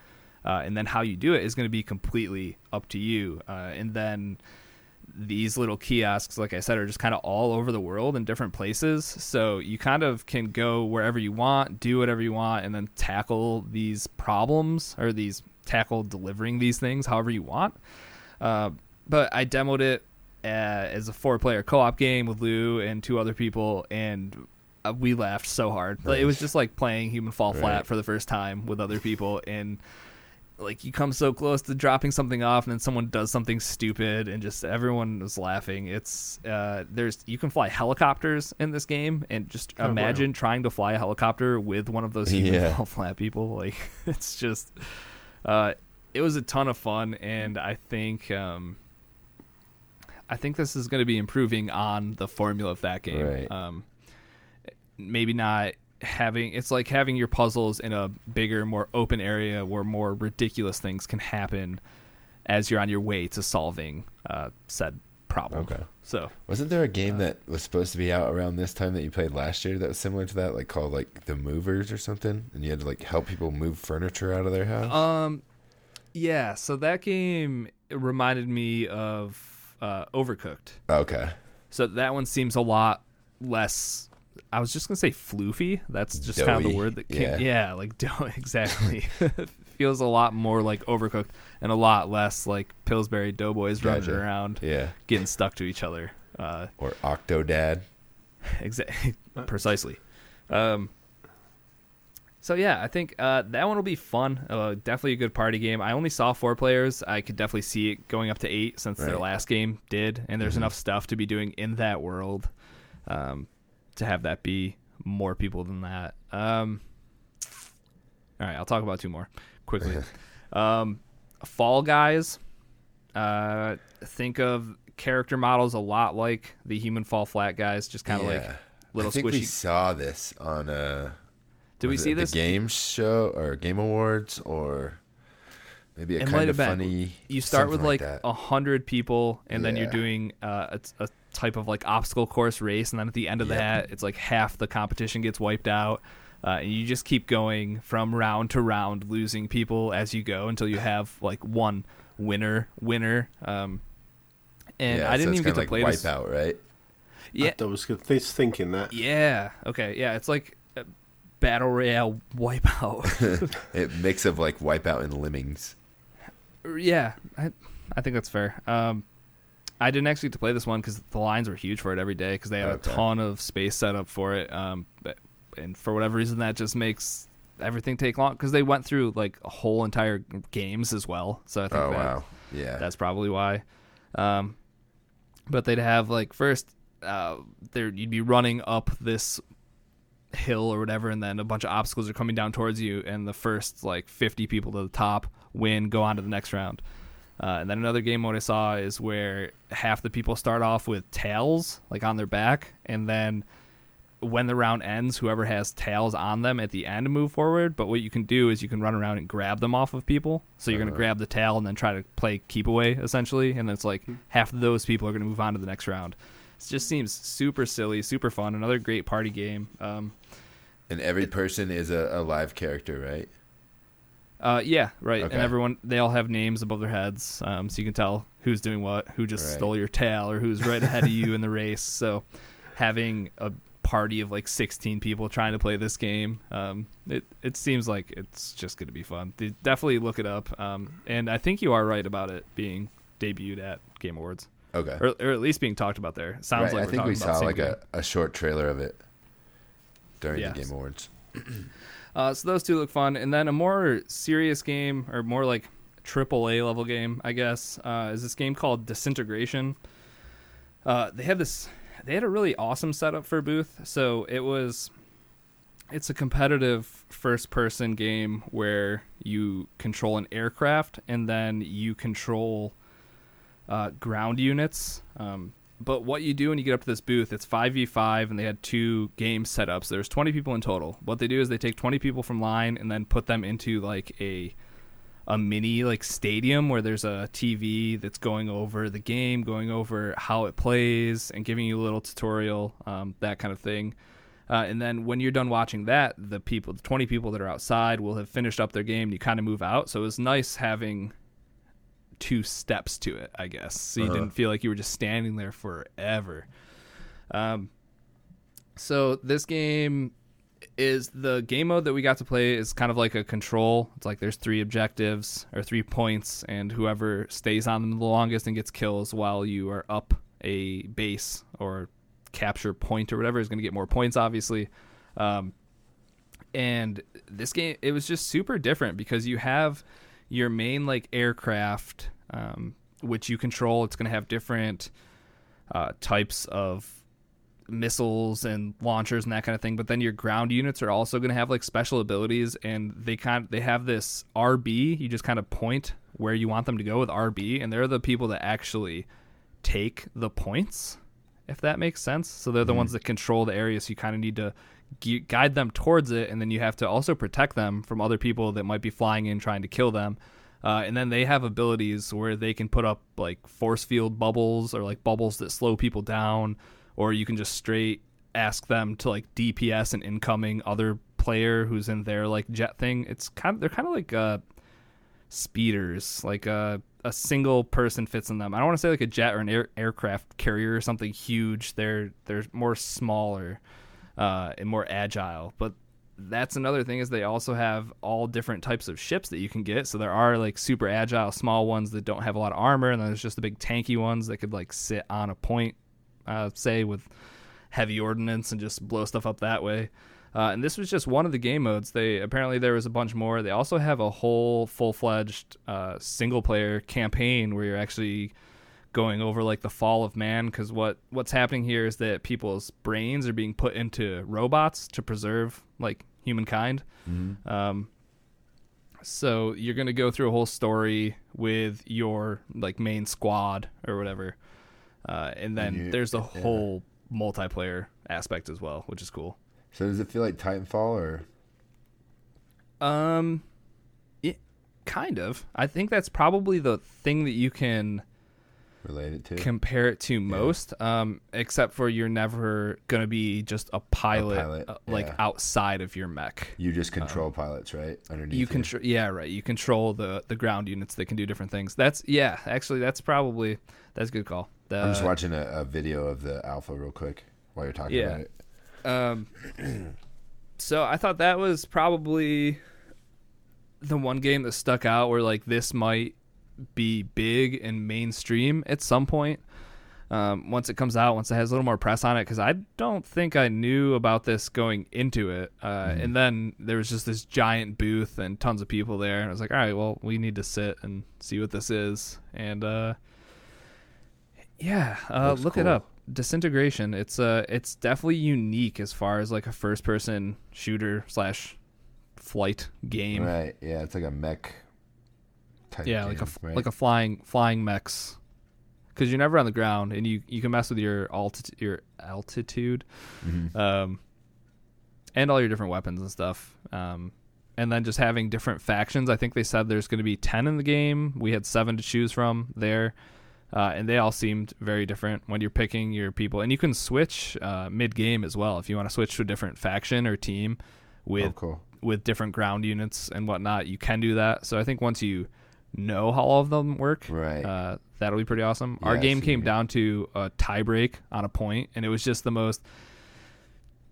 uh, and then how you do it is going to be completely up to you, uh, and then these little kiosks, like I said, are just kind of all over the world in different places. So you kind of can go wherever you want, do whatever you want, and then tackle these problems or these tackle delivering these things however you want. Uh, but I demoed it uh, as a four player co op game with Lou and two other people, and uh, we laughed so hard. Like, it was just like playing Human Fall Right. Flat for the first time with other people, and like you come so close to dropping something off, and then someone does something stupid, and just everyone was laughing. It's uh, there's you can fly helicopters in this game, and just Oh, wow. imagine trying to fly a helicopter with one of those Human Yeah. Fall Flat people. Like it's just, uh, it was a ton of fun, and I think. Um, I think this is going to be improving on the formula of that game. Right. Um, maybe not having it's like having your puzzles in a bigger, more open area where more ridiculous things can happen as you're on your way to solving uh, said problem. Okay. So Wasn't there a game that was supposed to be out around this time that you played last year that was similar to that, like called like The Movers or something, and you had to like help people move furniture out of their house? Um, yeah. So that game reminded me of uh, Overcooked. okay. So that one seems a lot less. I was just gonna say floofy. That's just kind of the word that came. yeah. Yeah, like dough. Exactly. Feels a lot more like Overcooked and a lot less like Pillsbury Doughboys running around, Yeah. getting stuck to each other. Uh, Or Octodad. exactly. Precisely. Um, so yeah, I think uh, that one will be fun. Uh, definitely a good party game. I only saw four players. I could definitely see it going up to eight since their last game did, and there's Mhm. enough stuff to be doing in that world um, to have that be more people than that. Um, all right, I'll talk about two more quickly. um, Fall Guys. Uh, think of character models a lot like the human Fall Flat guys, just kind of like Yeah. little I think we squishy. saw this on a. Did we was it see the this? game show or Game Awards or maybe a It might kind have of been. funny? you start with like a hundred people, and then you're doing uh, a, a type of like obstacle course race, and then at the end of Yep. that, it's like half the competition gets wiped out. Uh, and you just keep going from round to round, losing people as you go until you have like one winner. Winner. Um, and yeah, I didn't it's even get kinda to play like this. Wipeout, right? Yeah, I was just thinking that. yeah. Okay, yeah. It's like a battle royale wipeout. A mix of like Wipeout and Lemmings. Yeah, I, I think that's fair. Um, I didn't actually get to play this one because the lines were huge for it every day because they had Okay. a ton of space set up for it. Um, but, and for whatever reason, that just makes everything take long because they went through like a whole entire games as well. So I think Oh that, wow. Yeah. that's probably why. Um, but they'd have like first, uh, there you'd be running up this hill or whatever, and then a bunch of obstacles are coming down towards you, and the first like 50 people to the top win, go on to the next round. Uh, and then another game mode I saw is where half the people start off with tails like on their back, and then when the round ends, whoever has tails on them at the end move forward. But what you can do is you can run around and grab them off of people. So you're Uh-huh. gonna grab the tail and then try to play keep away essentially, and it's like half of those people are gonna move on to the next round. It just seems super silly, super fun. Another great party game. Um, and every person is a, a live character, right? Uh, yeah, right. Okay. And everyone, they all have names above their heads, um, so you can tell who's doing what, who just Right. stole your tail, or who's right ahead of you in the race. So, having a party of like 16 people trying to play this game, um, it it seems like it's just going to be fun. Definitely look it up. Um, and I think you are right about it being debuted at Game Awards, Okay. or, or at least being talked about there. Sounds Right, like I think we saw like a, a short trailer of it during the Game Awards. Uh, so those two look fun, and then a more serious game, or more like triple A level game, I guess, uh, is this game called Disintegration. Uh, they have this. They had a really awesome setup for booth. So it was. It's a competitive first-person game where you control an aircraft, and then you control uh, ground units. Um, but what you do when you get up to this booth, it's 5v5, and they had two game setups. There's 20 people in total. What they do is they take 20 people from line and then put them into like a a mini like stadium where there's a TV that's going over the game, going over how it plays, and giving you a little tutorial, um, that kind of thing. Uh, and then when you're done watching that, the people, the 20 people that are outside, will have finished up their game. And you kind of move out. So it was nice having two steps to it, I guess. So you Uh-huh. didn't feel like you were just standing there forever. Um, so this game is the game mode that we got to play is kind of like a control. It's like there's three objectives or three points, and whoever stays on them the longest and gets kills while you are up a base or capture point or whatever is going to get more points, obviously. Um, and this game, it was just super different because you have your main like aircraft, um, which you control. It's going to have different uh, types of missiles and launchers and that kind of thing but then your ground units are also going to have like special abilities and they kind they have this RB you just kind of point where you want them to go with RB and they're the people that actually take the points if that makes sense. So they're the ones that control the area so you kind of need to gu- guide them towards it and then you have to also protect them from other people that might be flying in trying to kill them. Uh, and then they have abilities where they can put up like force field bubbles or like bubbles that slow people down or you can just straight ask them to like DPS an incoming other player who's in their like jet thing. It's kind of they're kind of like uh speeders, like a a single person fits in them. I don't want to say like a jet or an air, aircraft carrier or something huge. They're they're more smaller uh, and more agile, but that's another thing is they also have all different types of ships that you can get. So there are like super agile small ones that don't have a lot of armor, and then there's just the big tanky ones that could like sit on a point uh, say with heavy ordnance and just blow stuff up that way. Uh, and this was just one of the game modes. They apparently there was a bunch more. They also have a whole full fledged uh, single player campaign where you're actually going over like the fall of man. Because what what's happening here is that people's brains are being put into robots to preserve like humankind. Um, so you're gonna go through a whole story with your like main squad or whatever, uh, and then you- there's the yeah. whole multiplayer aspect as well, which is cool. So does it feel like Titanfall or Um, it kind of. I think that's probably the thing that you can relate it to? compare it to most. Um, except for you're never gonna be just a pilot, pilot, uh, like yeah. outside of your mech. you just control pilots, right? Underneath You control, yeah, right. You control the the ground units that can do different things. That's yeah. Actually, that's probably that's a good call. The, I'm just watching a, a video of the alpha real quick while you're talking Yeah. about it. Um, so I thought that was probably the one game that stuck out where like this might be big and mainstream at some point. Um, once it comes out, once it has a little more press on it, because I don't think I knew about this going into it. Uh, And then there was just this giant booth and tons of people there, and I was like, all right, well, we need to sit and see what this is. And uh, yeah, uh, look it up. Disintegration. It's uh, it's definitely unique as far as like a first-person shooter slash flight game. Right. Yeah, it's like a mech type Yeah, like a right? like a flying flying mechs. Because you're never on the ground, and you you can mess with your altitude your altitude, Mhm. um, and all your different weapons and stuff. Um, and then just having different factions. I think they said there's going to be ten in the game. We had seven to choose from there, uh, and they all seemed very different when you're picking your people. And you can switch uh, mid game as well if you want to switch to a different faction or team with oh, cool. with different ground units and whatnot. You can do that. So I think once you know how all of them work, Right. uh, that'll be pretty awesome. Our Yeah, I game came down to a tiebreak on a point, and it was just the most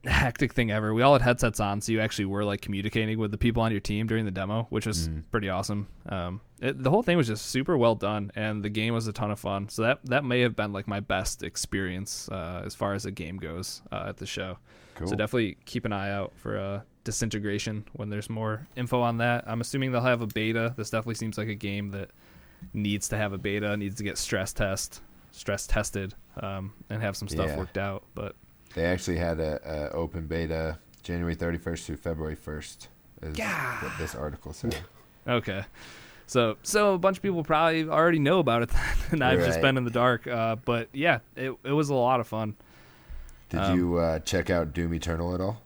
hectic thing ever. We all had headsets on, so you actually were like communicating with the people on your team during the demo, which was Mm. pretty awesome. Um, it, the whole thing was just super well done, and the game was a ton of fun. So that that may have been like my best experience uh, as far as a game goes uh, at the show. Cool. So definitely keep an eye out for uh, disintegration when there's more info on that. I'm assuming they'll have a beta. This definitely seems like a game that needs to have a beta, needs to get stress test, stress tested, um, and have some stuff Yeah. worked out. But They actually had a, a open beta January 31st through February 1st. Is what this article said. okay, so so a bunch of people probably already know about it, and I've just been in the dark. Uh, but yeah, it it was a lot of fun. Did Um, you uh, check out Doom Eternal at all?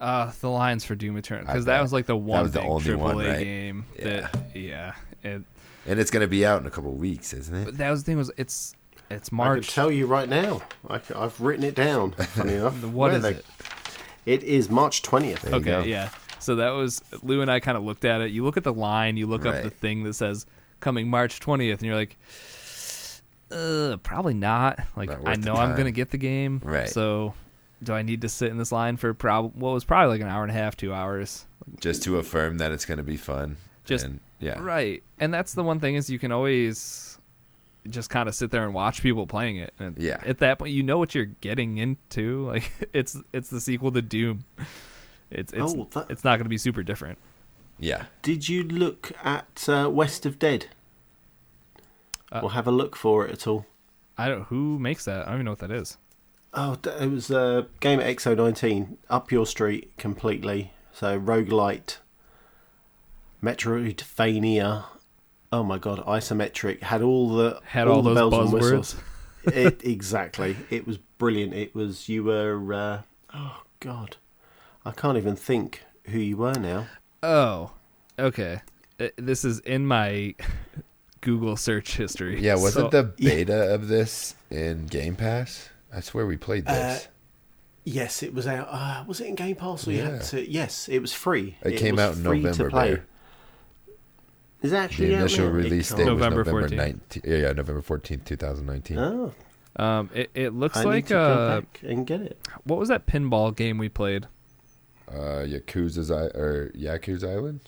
Uh, the lines for Doom Eternal because that was like the one was the only AAA one, right? game that yeah. It, And it's going to be out in a couple weeks, isn't it? but that was the thing was it's it's March. I March. can tell you right now. I, have written it down. Funny enough. What Where is they- it? It is March twentieth. There Okay, go. yeah. So that was Lou and I kind of looked at it. You look at the line, you look up the thing that says coming March 20th, and you're like, uh, probably not. Like Not I know I'm gonna get the game, Right. So do I need to sit in this line for prob what was probably like an hour and a half, two hours? Just to affirm that it's going to be fun. Just- and, yeah. Right. And that's the one thing is you can always just kind of sit there and watch people playing it. And Yeah. at that point you know what you're getting into. Like it's it's the sequel to Doom. It's it's Oh, that- it's not going to be super different. Yeah. Did you look at uh, West of Dead? Uh, or have a look for it at all? I don't who makes that. I don't even know what that is. Oh, it was a game at XO19, up your street completely. So roguelite, Metroidvania. Oh my god, isometric had all the Had all the those bells and whistles. it exactly. It was brilliant. It was you were. Uh, oh god, I can't even think who you were now. Oh. Okay. Uh, This is in my Google search history. Yeah, wasn't So- the beta of this in Game Pass? I swear we played this. Yes, it was out. Uh, was it in Game Pass or you had to? Yes, it was free. It came out in free to November, play. Bear. Is it actually the out initial now? Release date November was November 14th. 19th. Yeah, yeah, November 14th, 2019. Oh, um it, it looks I need like to go uh back and get it. what was that pinball game we played? Uh, Yakuza's I- or Yakuza Island?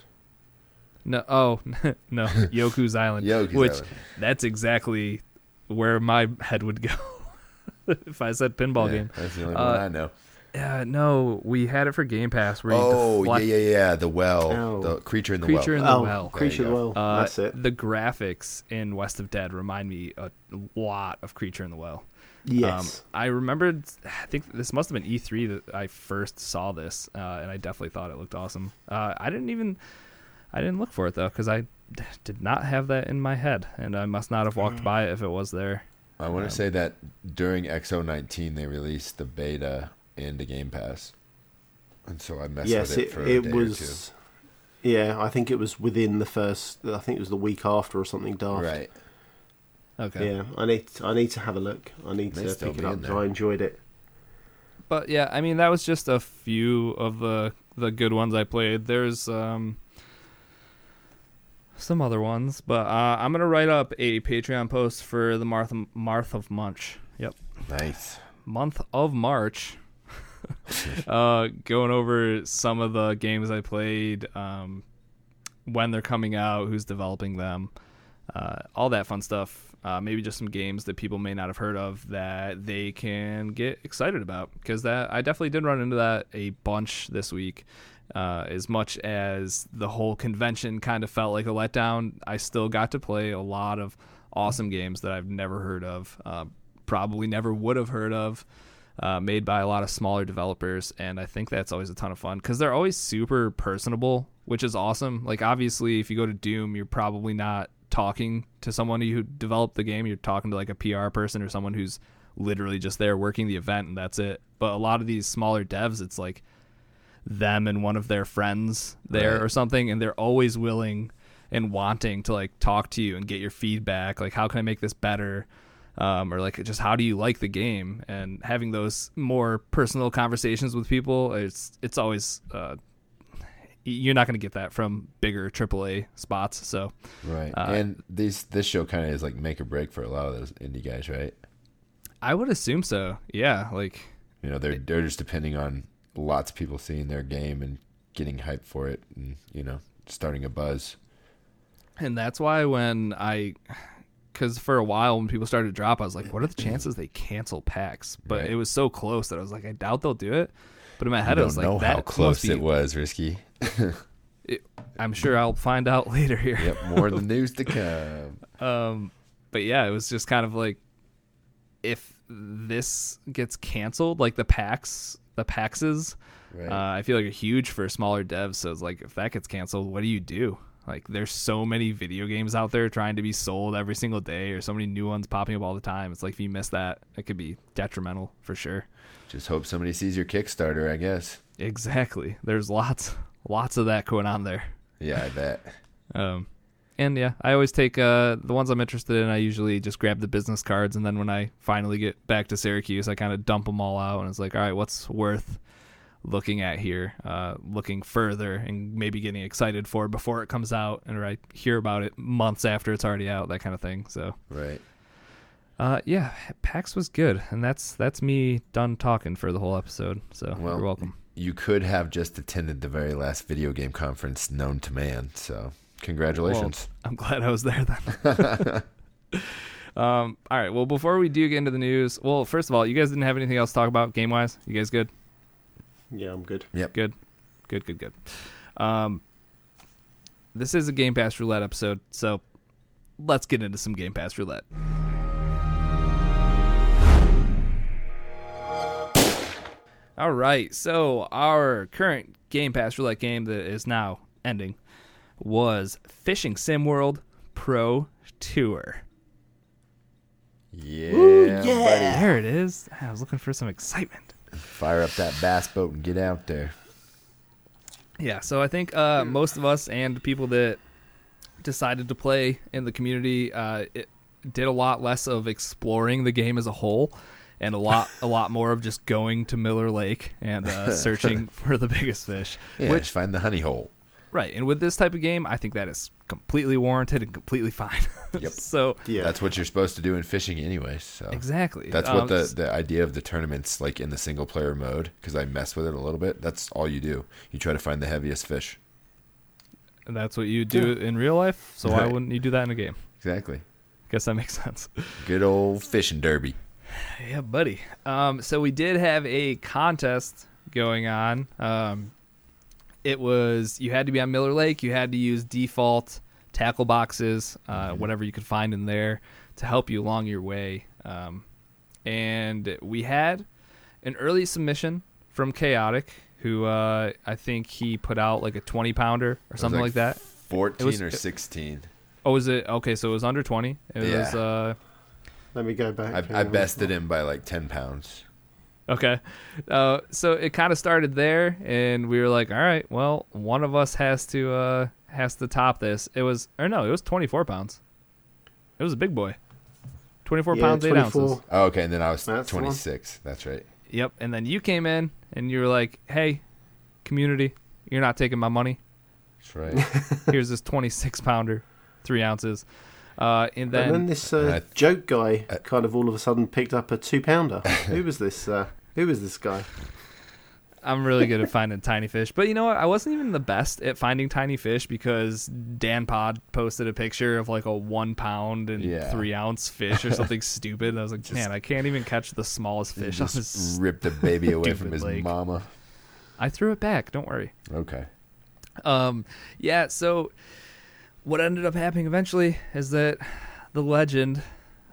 No, oh no, Yoku's Island. Yoku's which Island. that's exactly where my head would go if I said pinball Yeah, game. That's the only Uh, one I know. Yeah, no, we had it for Game Pass. Where Oh, deflect- yeah, yeah, yeah. The well. Oh. The creature in the Creature well. in the oh, well. Creature There you of the. Well. Uh, That's it. The graphics in West of Dead remind me a lot of Creature in the Well. Yes. Um, I remembered. I think this must have been E3 that I first saw this, uh, and I definitely thought it looked awesome. Uh, I didn't even. I didn't look for it though because I d- did not have that in my head, and I must not have Mm. walked by it if it was there. I want Um, to say that during XO19 they released the beta into Game Pass, and so I messed yes, with it, it, for a it day was. Yeah, I think it was within the first. I think it was the week after or something or two. daft. Right. Okay. Yeah, I need. I need to have a look. I need to pick it up. there. I enjoyed it. But yeah, I mean that was just a few of the the good ones I played. There's um some other ones, but uh, I'm gonna write up a Patreon post for the month month of Munch. Yep, Nice. month of March. uh, going over some of the games I played, um, when they're coming out, who's developing them, uh, all that fun stuff. Uh, maybe just some games that people may not have heard of that they can get excited about because that I definitely did run into that a bunch this week. Uh, as much as the whole convention kind of felt like a letdown, I still got to play a lot of awesome games that I've never heard of, uh, probably never would have heard of, uh, made by a lot of smaller developers. And I think that's always a ton of fun because they're always super personable, which is awesome. Like, obviously, if you go to Doom, you're probably not talking to someone who developed the game, you're talking to like a PR person or someone who's literally just there working the event, and that's it. But a lot of these smaller devs, it's like, them and one of their friends there Right. or something and they're always willing and wanting to like talk to you and get your feedback like how can i make this better um, or like just how do you like the game and having those more personal conversations with people it's it's always uh, you're not going to get that from bigger AAA spots so Right. Uh, and these this show kind of is like make or break for a lot of those indie guys, right? i would assume so yeah like You know, they're they're just depending on lots of people seeing their game and getting hyped for it, and you know, starting a buzz. And that's why when I, because for a while when people started to drop, I was like, what are the chances they cancel PAX? But Right. it was so close that I was like, I doubt they'll do it. But in my head, I was like, know that how close be, it was, Risky. it- I'm sure I'll find out later here. Yep, more the news to come. Um, but yeah, it was just kind of like, if this gets canceled, like the PAX, the PAXs, Right. uh, I feel like are huge for smaller devs. So it's like, if that gets canceled, what do you do? Like, there's so many video games out there trying to be sold every single day, or so many new ones popping up all the time. It's like if you miss that, it could be detrimental for sure. just hope somebody sees your Kickstarter, I guess. Exactly. There's lots, lots of that going on there. Yeah, I bet. Um, and yeah, I always take uh, the ones I'm interested in. I usually just grab the business cards, and then when I finally get back to Syracuse, I kind of dump them all out, and it's like, all right, what's worth, looking at here, uh, looking further and maybe getting excited for before it comes out, and or I hear about it months after it's already out, that kind of thing. So, Right. uh, yeah, PAX was good, and that's that's me done talking for the whole episode. So Well, you're welcome. You could have just attended the very last video game conference known to man. So congratulations. I'm glad I was there then. um, all right. Well, before we do get into the news, well, first of all, you guys didn't have anything else to talk about game wise. You guys good? Yeah, I'm good. yep. Good, good, good, good. Um, this is a Game Pass roulette episode, so let's get into some Game Pass roulette. All right, so our current Game Pass roulette game that is now ending was Fishing Sim World Pro Tour. Yeah, yeah. There it is. I was looking for some excitement. Fire up that bass boat and get out there. Yeah, so I think uh, most of us and people that decided to play in the community uh, it did a lot less of exploring the game as a whole, and a lot a lot more of just going to Miller Lake and uh, searching for the biggest fish. Yeah, Which find the honey hole. Right, and with this type of game, I think that is completely warranted and completely fine. Yep. so Yeah, That's what you're supposed to do in fishing anyway. So exactly, That's Um, what the, the idea of the tournaments like in the single player mode because I mess with it a little bit. That's all you do. You try to find the heaviest fish. that's what you do in real life. So why wouldn't you do that in a game? Exactly. Guess that makes sense. Good old fishing derby. Yeah, buddy. Um, so we did have a contest going on. Um, it was you had to be on Miller Lake. You had to use default tackle boxes, uh, whatever you could find in there, to help you along your way. Um, and we had an early submission from Chaotic, who uh, I think he put out like a twenty pounder or It was something like, that. 14 was- or 16. Oh, was it okay? So it was under twenty. It Yeah. was uh, let me go back. I, I bested him by like 10 pounds. Okay. Uh, so it kind of started there, and we were like, all right, well, one of us has to uh, has to top this. It was, or no, it was 24 pounds. It was a big boy. 24 Yeah, pounds, 8 ounces. Oh, okay. And then I was That's the one. 26. That's right. Yep. And then you came in, and you were like, hey, community, you're not taking my money. That's right. Here's this 26 pounder, 3 ounces. Uh, and then, and then this uh, I- joke guy uh, kind of all of a sudden picked up a two pounder. Who was this? Uh, who was this guy? I'm really good at finding tiny fish. But you know what? I wasn't even the best at finding tiny fish because Dan Pod posted a picture of like a one pound and Yeah. three ounce fish or something stupid. And I was like, Just- man, I can't even catch the smallest fish on just this. ripped the baby away from his lake. mama. I threw it back. Don't worry. Okay. Um, yeah. So what ended up happening eventually is that the legend,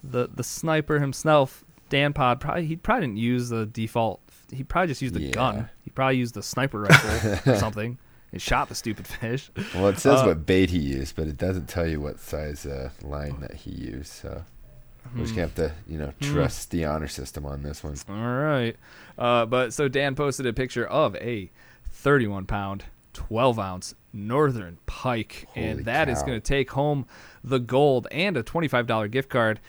the the sniper himself, Dan Pod, probably he probably didn't use the default. He probably just used the Yeah. gun. He probably used the sniper rifle or something. and shot the stupid fish. Well, it says Uh, what bait he used, but it doesn't tell you what size uh, line that he used. So we're just Hmm. gonna have to, you know, trust the honor system on this one. All right. Uh, but so Dan posted a picture of a 31 pound, 12 ounce northern pike, Holy and that is cow. going to take home the gold and a $25 gift card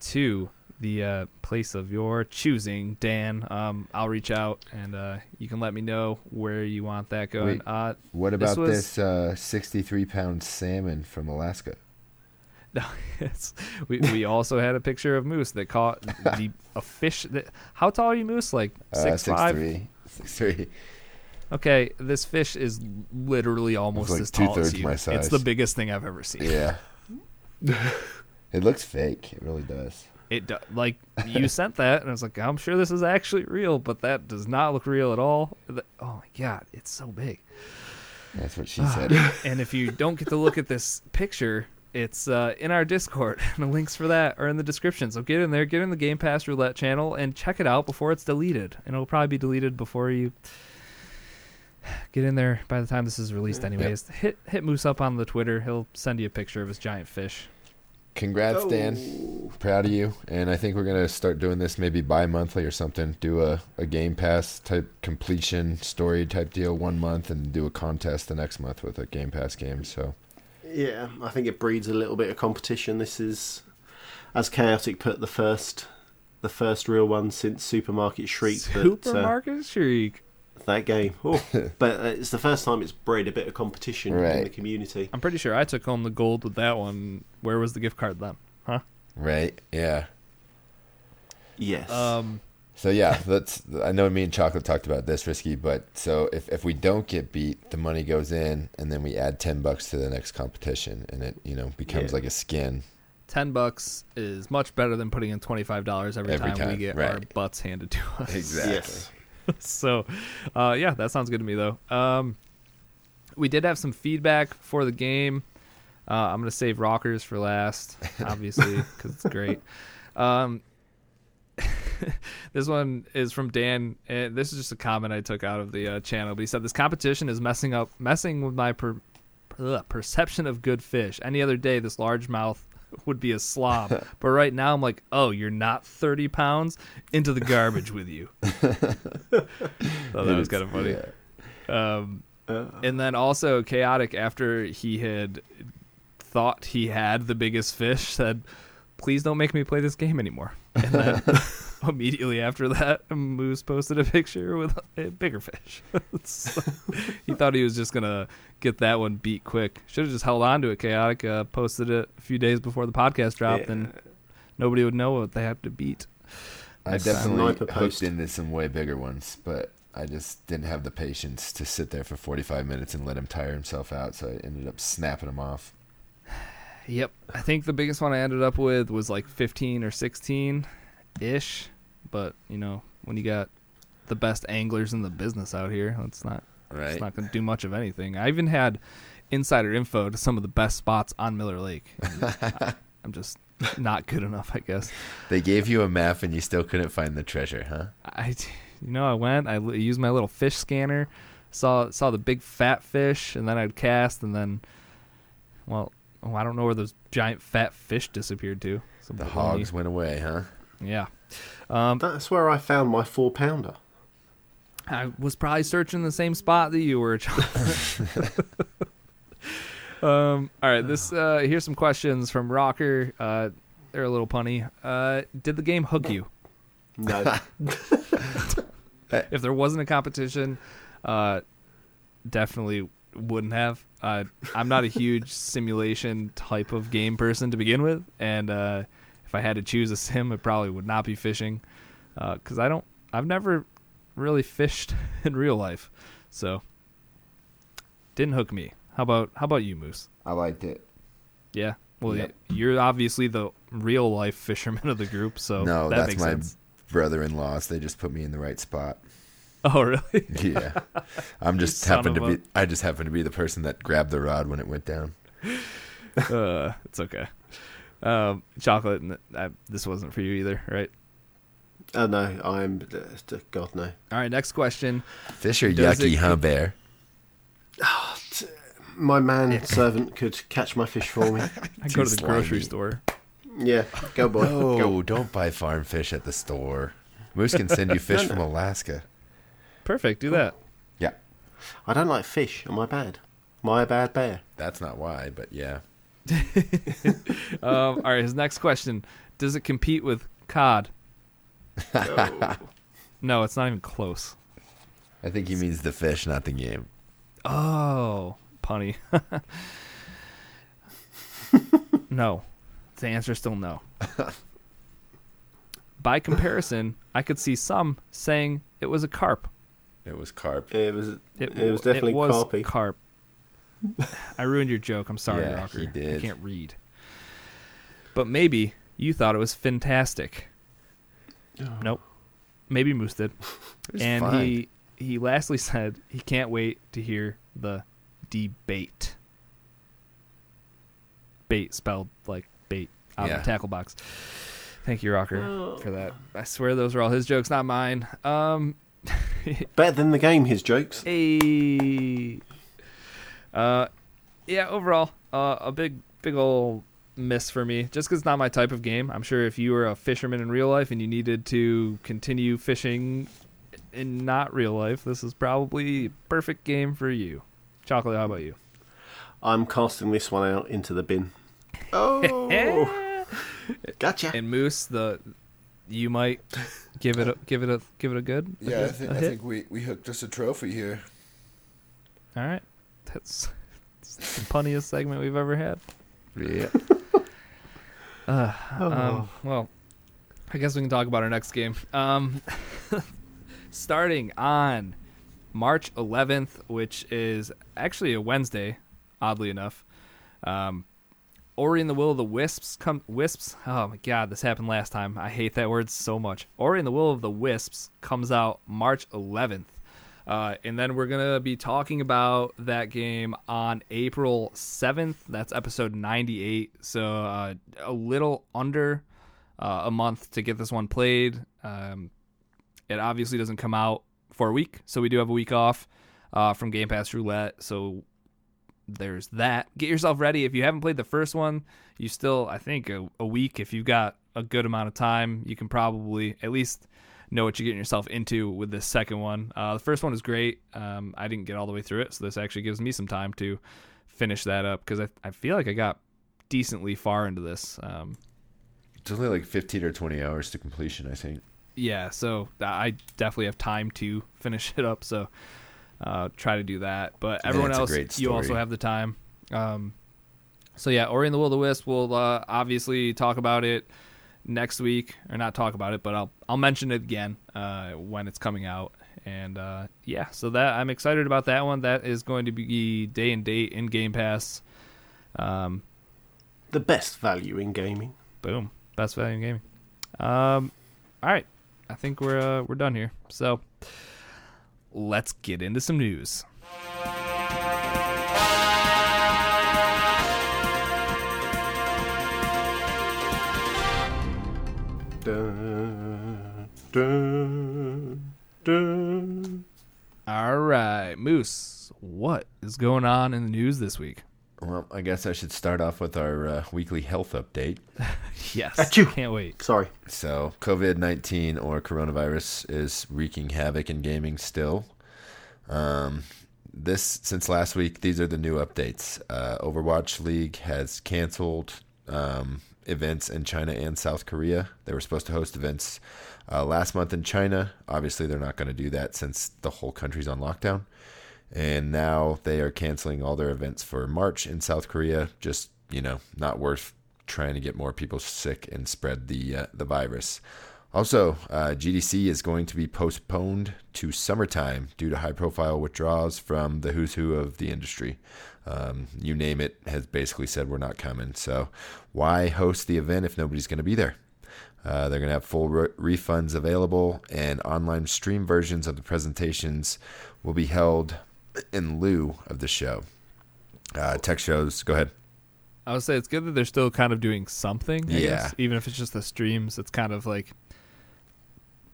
to the uh, place of your choosing. Dan, um, I'll reach out and uh, you can let me know where you want that going. Wait. Uh, What This about was- this uh, 63 pound salmon from Alaska? No, we we also had a picture of moose that caught the a fish. That, how tall are you, moose? Like Uh, six five. 6'3". 6'3". Okay, this fish is literally almost like as tall as you. my It's the biggest thing I've ever seen. Yeah. it looks fake. It really does. It do- like you sent that, and I was like, I'm sure this is actually real, but that does not look real at all. The- oh my god, it's so big. That's what she said. And if you don't get to look at this picture, it's uh, in our Discord, and the links for that are in the description. So get in there, get in the Game Pass Roulette channel, and check it out before it's deleted. And it'll probably be deleted before you get in there. By the time this is released, anyways, hit hit Moose up on the Twitter. He'll send you a picture of his giant fish. Congrats, Dan. Oh. Proud of you. And I think we're gonna start doing this maybe bi-monthly or something. Do a, a Game Pass type completion story type deal one month, and do a contest the next month with a Game Pass game. So Yeah, I think it breeds a little bit of competition. This is, as chaotic put, the first, the first real one since Supermarket Shriek. that, uh, Supermarket Shriek. That game. Oh, but uh, it's the first time it's bred a bit of competition in the community. I'm pretty sure I took home the gold with that one. Where was the gift card then? Huh? Right? Yeah. Yes. Um, So yeah, that's. I know me and Chocolate talked about this risky, but so if if we don't get beat, the money goes in, and then we add ten bucks to the next competition, and it you know becomes Yeah. like a skin. ten bucks is much better than putting in twenty five dollars every, Every time, we time, get our butts handed to us. yes. so, uh, yeah, that sounds good to me though. Um, we did have some feedback for the game. Uh, I'm gonna save rockers for last, obviously, because it's great. Um, this one is from Dan, and this is just a comment I took out of the uh, channel. But he said this competition is messing up, messing with my per, ugh, perception of good fish. Any other day, this largemouth would be a slob, but right now I'm like, oh, you're not 30 pounds into the garbage with you. Thought that was kind of funny. Yeah. Um, Uh, and then also chaotic after he had thought he had the biggest fish said please don't make me play this game anymore and then immediately after that moose posted a picture with a bigger fish So, he thought he was just gonna get that one beat quick should have just held on to it chaotic uh, posted it a few days before the podcast dropped yeah. and nobody would know what they had to beat I definitely Sniper hooked into some way bigger ones, but I just didn't have the patience to sit there for 45 minutes and let him tire himself out, so I ended up snapping him off. Yep. I think the biggest one I ended up with was like 15 or 16 ish. But, you know, when you got the best anglers in the business out here, that's not Right? it's not going to do much of anything. I even had insider info to some of the best spots on Miller Lake. I, I'm just not good enough, I guess. They gave you a map and you still couldn't find the treasure, huh? I you know, I went, I used my little fish scanner, saw saw the big fat fish and then I'd cast and then well, oh, I don't know where those giant fat fish disappeared to. Some The hogs went away, huh? Yeah. Um, That's where I found my four pounder. I was probably searching the same spot that you were. John. um, all right, this uh, here's some questions from Rocker. Uh, they're a little punny. Uh, did the game hook you? No. If there wasn't a competition, uh, definitely wouldn't have. Uh, I'm not a huge simulation type of game person to begin with, and uh, if I had to choose a sim, it probably would not be fishing, because I don't. I've never really fished in real life, so didn't hook me. How about how about you, Moose? I liked it. Yeah. Well, Yep. you're obviously the real life fisherman of the group, so no, that that's my sense. brother-in-law's. They just put me in the right spot. Oh, really? Yeah, I'm just happened to a- be. I just happened to be the person that grabbed the rod when it went down. uh, it's okay. Um, chocolate. n- I, this wasn't for you either, right? Oh no, I'm. uh, God no. All right. Next question. Fish are Does yucky, it- huh, Bear? My man servant could catch my fish for me. I go to the grocery store. Yeah, go boy. No, Go. don't buy farm fish at the store. Moose can send you fish No, from no. Perfect. Perfect. Do that. Yeah, I don't like fish. Am I bad? Am I a bad bear? that's not why, but yeah. Um, all right. His next question: Does it compete with cod? No, it's not even close. I think he means the fish, not the game. Oh, punny. no. The answer is still no. By comparison, I could see some saying it was a carp. It was carp. It was. It, w- was definitely was carpy. carp. I ruined your joke. I'm sorry, Yeah, Rocker. he I can't read. But maybe you thought it was fantastic. Nope. Maybe Moose did. And fine. he he lastly said he can't wait to hear the debate. Bait spelled like bait out Yeah. of the tackle box. Thank you, Rocker, Oh. for that. I swear those were all his jokes, not mine. Um, Better than the game. His jokes. Hey. Uh, yeah. Overall, uh, a big, big old miss for me. Just because it's not my type of game. I'm sure if you were a fisherman in real life and you needed to continue fishing in not real life, this is probably a perfect game for you. Chocolate. How about you? I'm casting this one out into the bin. Oh, gotcha. And Moose, the you might give it a give it a give it a good. a Yeah, I think a I hit? think we we hooked us a trophy here. All right, that's, that's the punniest segment we've ever had. Yeah. Uh, Oh. um, well, I guess we can talk about our next game. Um, starting on March 11th, which is actually a Wednesday, oddly enough. Um, Ori and the Will of the Wisps come Wisps. Oh my god, this happened last time. I hate that word so much. Ori and the Will of the Wisps comes out March 11th. Uh, and then we're gonna be talking about that game on April seventh. That's episode ninety-eight. So uh, a little under uh, a month to get this one played. Um, it obviously doesn't come out for a week, so we do have a week off uh, from Game Pass Roulette. So there's that. Get yourself ready. If you haven't played the first one, you still, I think, a, a week. If you've got a good amount of time, you can probably at least know what you're getting yourself into with this second one. Uh, the first one is great. Um, I didn't get all the way through it, so this actually gives me some time to finish that up because I, I feel like I got decently far into this. Um, It's only like 15 or 20 hours to completion, I think. yeah, so I definitely have time to finish it up. So uh, try to do that. But everyone else, you also have the time. Um, so yeah, Ori and the Will of the Wisp. We'll uh, obviously talk about it next week, or not talk about it, but I'll I'll mention it again uh, when it's coming out. And uh, yeah, so that I'm excited about that one. That is going to be day and date in Game Pass. Um, The best value in gaming. Boom. Best value in gaming. Um, all right. I think we're uh, we're done here. So let's get into some news. Dun, dun, dun. All right, Moose. What is going on in the news this week? Well, I guess I should start off with our uh, weekly health update. Yes, Achoo. can't wait. Sorry. So, COVID 19 or coronavirus is wreaking havoc in gaming still. Um, this, since last week, these are the new updates. Uh, Overwatch League has canceled um, events in China and South Korea. They were supposed to host events uh, last month in China. Obviously, they're not going to do that since the whole country's on lockdown. And now they are canceling all their events for March in South Korea. Just, you know, not worth trying to get more people sick and spread the uh, the virus. Also, uh, GDC is going to be postponed to summertime due to high profile withdrawals from the who's who of the industry. Um, you name it has basically said we're not coming. So, why host the event if nobody's going to be there? Uh, they're going to have full re- refunds available, and online stream versions of the presentations will be held in lieu of the show. Uh, tech shows, go ahead. I would say it's good that they're still kind of doing something. I Yeah. guess. even if it's just the streams, it's kind of like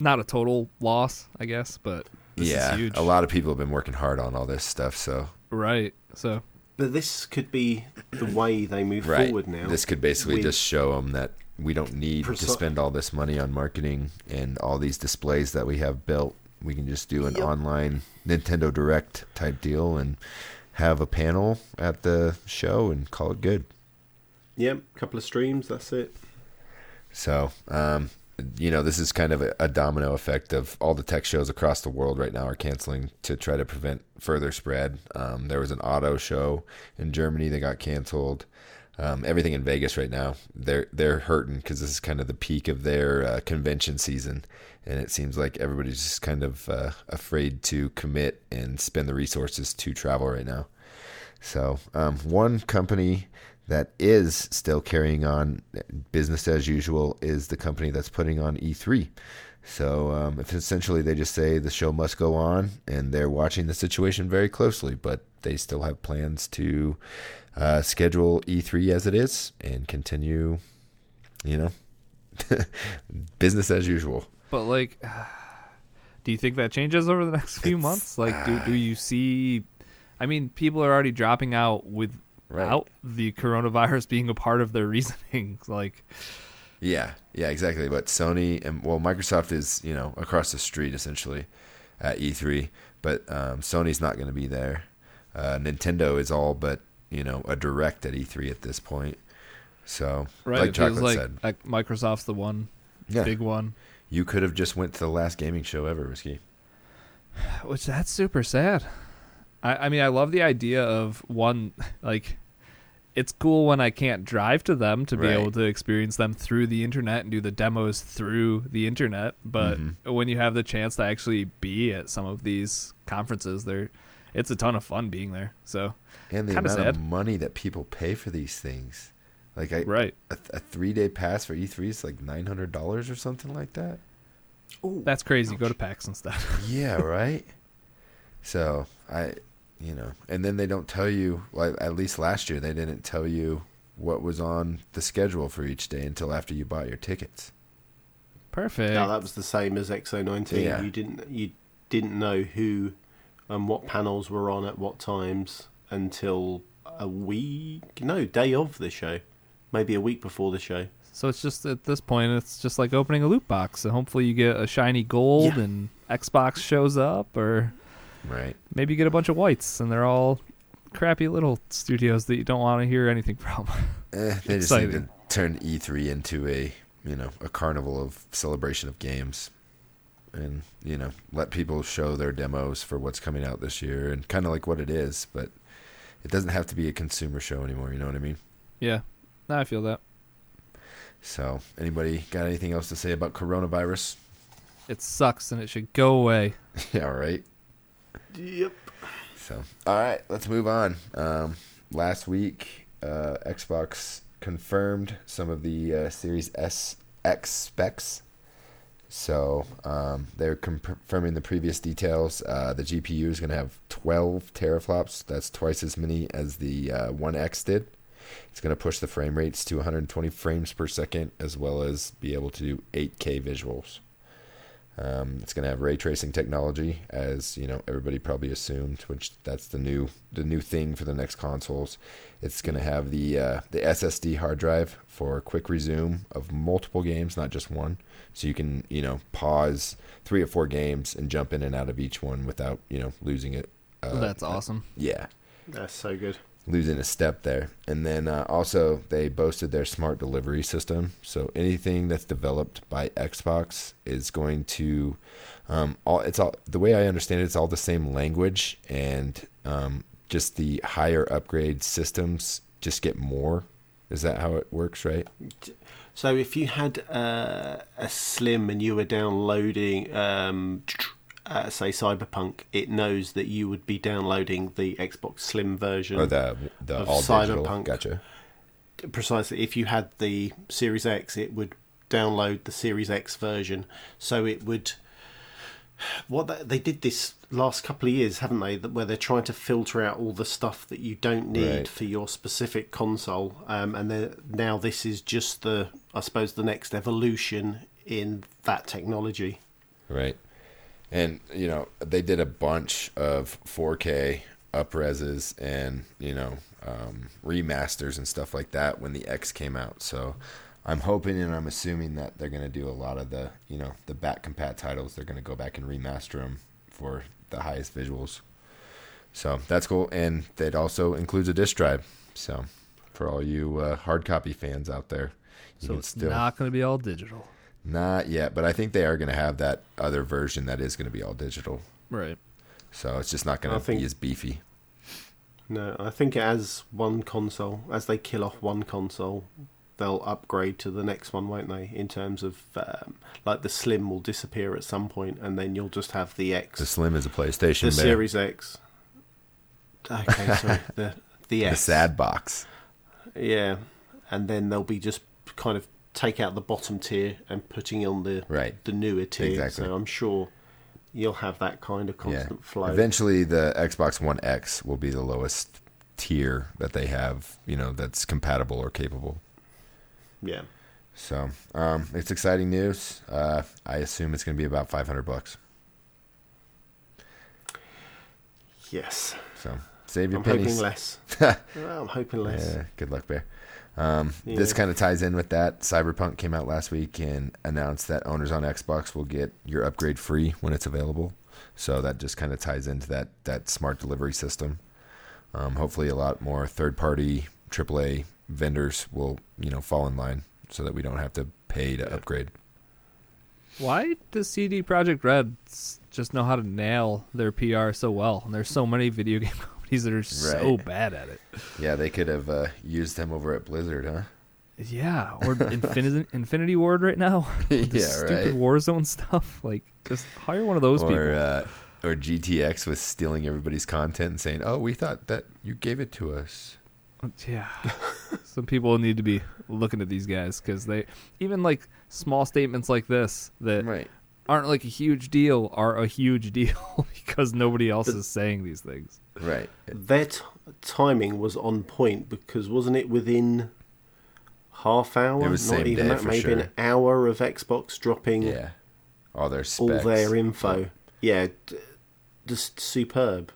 not a total loss, I guess. But this yeah, is huge. a lot of people have been working hard on all this stuff. So right? So But this could be the way they move right, forward now. this could basically just show them that we don't need to spend all this money on marketing and all these displays that we have built. We can just do an Yep. online Nintendo Direct type deal and have a panel at the show and call it good. Yep, couple of streams. That's it. So, um, you know, this is kind of a, a domino effect of all the tech shows across the world right now are canceling to try to prevent further spread. Um, there was an auto show in Germany that got canceled. Um, everything in Vegas right now, they're they're hurting because this is kind of the peak of their uh, convention season, and it seems like everybody's just kind of uh, afraid to commit and spend the resources to travel right now. So, um, one company that is still carrying on business as usual is the company that's putting on E3. So, um, if essentially they just say the show must go on, and they're watching the situation very closely, but they still have plans to uh, schedule E3 as it is and continue, you know, business as usual. But like, do you think that changes over the next few It's- months? Like, do do you see? I mean, people are already dropping out without the coronavirus being a part of their reasoning. Like, Yeah, yeah, exactly. But Sony and well, Microsoft is you know across the street essentially at E3, but um, Sony's not going to be there. Uh, Nintendo is all but you know a direct at E3 at this point. So right? like Chocolate like, said, like Microsoft's the one Yeah. big one. You could have just went to the last gaming show ever, Risky. Which that's super sad. I, I mean, I love the idea of one like. It's cool when I can't drive to them to be Right. able to experience them through the internet and do the demos through the internet. But Mhm. when you have the chance to actually be at some of these conferences, there, it's a ton of fun being there. So And the amount sad. of money that people pay for these things. Like I, right, a, a three day pass for E3 is like nine hundred dollars or something like that. Ooh, that's crazy. Go to PAX instead. Yeah, right. So I, you know, and then they don't tell you. Like at least last year, they didn't tell you what was on the schedule for each day until after you bought your tickets. Perfect. no, that was the same as X019. Yeah. You didn't you didn't know who and what panels were on at what times until a week. No, day of the show, maybe a week before the show. So it's just at this point, it's just like opening a loot box. And hopefully you get a shiny gold Yeah. and Xbox shows up, or Right. maybe you get a bunch of whites and they're all crappy little studios that you don't want to hear anything from. Eh, they just need to turn E3 into a you know a carnival of celebration of games, and you know let people show their demos for what's coming out this year and kind of like what it is, but it doesn't have to be a consumer show anymore. You know what I mean? yeah, no, I feel that. So, anybody got anything else to say about coronavirus? It sucks and it should go away. yeah, right. Yep. So, all right, let's move on. Um, last week, uh, Xbox confirmed some of the uh, Series S X specs. So um, they're confirming the previous details. Uh, the GPU is going to have 12 teraflops. That's twice as many as the uh, One X did. It's going to push the frame rates to 120 frames per second, as well as be able to do 8K visuals. Um, it's going to have ray tracing technology, as you know everybody probably assumed, which that's the new the new thing for the next consoles. It's going to have the uh, the SSD hard drive for quick resume of multiple games, not just one. So you can you know pause three or four games and jump in and out of each one without you know losing it. Uh, That's awesome. Yeah, That's so good. Losing a step there. And then uh, also they boasted their smart delivery system. So anything that's developed by Xbox is going to um, all it's all the way I understand it, it's all the same language and um, just the higher upgrade systems just get more. Is that how it works, right? So if you had uh, a Slim and you were downloading, um, uh, say Cyberpunk, it knows that you would be downloading the Xbox Slim version. Or the the of all digital. Cyberpunk. Gotcha. Precisely. If you had the Series X, it would download the Series X version. So it would. What they, they did this last couple of years, haven't they? Where they're trying to filter out all the stuff that you don't need Right. for your specific console, um, and now this is just the, I suppose, the next evolution in that technology. Right. And, you know, they did a bunch of 4K upreses and, you know, um, remasters and stuff like that when the X came out. So I'm hoping and I'm assuming that they're going to do a lot of the, you know, the back compat titles. They're going to go back and remaster them for the highest visuals. So that's cool. And that also includes a disc drive. So for all you uh, hard copy fans out there, you So it's still. not going to be all digital. Not yet, but I think they are going to have that other version that is going to be all digital. Right. So it's just not going to be as beefy. No, I think as one console, as they kill off one console, they'll upgrade to the next one, won't they? In terms of um, like the Slim will disappear at some point, and then you'll just have the X, The Slim is a PlayStation. the bear. Series X. Okay, sorry, the the the sad box. yeah, and then they'll be just kind of take out the bottom tier and putting on the Right. the newer tier. Exactly. So I'm sure you'll have that kind of Yeah. constant flow. Eventually, the Xbox One X will be the lowest tier that they have. You know, that's compatible or capable. Yeah. So um, it's exciting news. Uh, I assume it's going to be about 500 bucks. Yes. So save your I'm pennies. hoping less. Well, I'm hoping less. Yeah, good luck, Bear. Um, This kind of ties in with that. Cyberpunk came out last week and announced that owners on Xbox will get your upgrade free when it's available. So that just kind of ties into that that smart delivery system. Um, hopefully, a lot more third-party AAA vendors will you know fall in line so that we don't have to pay to Yeah. upgrade. Why does CD Projekt Red just know how to nail their PR so well? And there's so many video game companies that are so Right. bad at it. Yeah, they could have uh, used them over at Blizzard, huh? Yeah, or Infinity Infinity Ward right now. Yeah, stupid right. Warzone stuff. Like, just hire one of those or people. uh, or GTX was stealing everybody's content and saying, "Oh, we thought that you gave it to us." Yeah, some people need to be looking at these guys because they even like small statements like this that Right. Aren't like a huge deal are a huge deal because nobody else is saying these things. Right. Their t- timing was on point because wasn't it within half hour? It was Not same even day that, for maybe an hour of Xbox dropping Yeah. All their all their info. Yeah, d- just superb.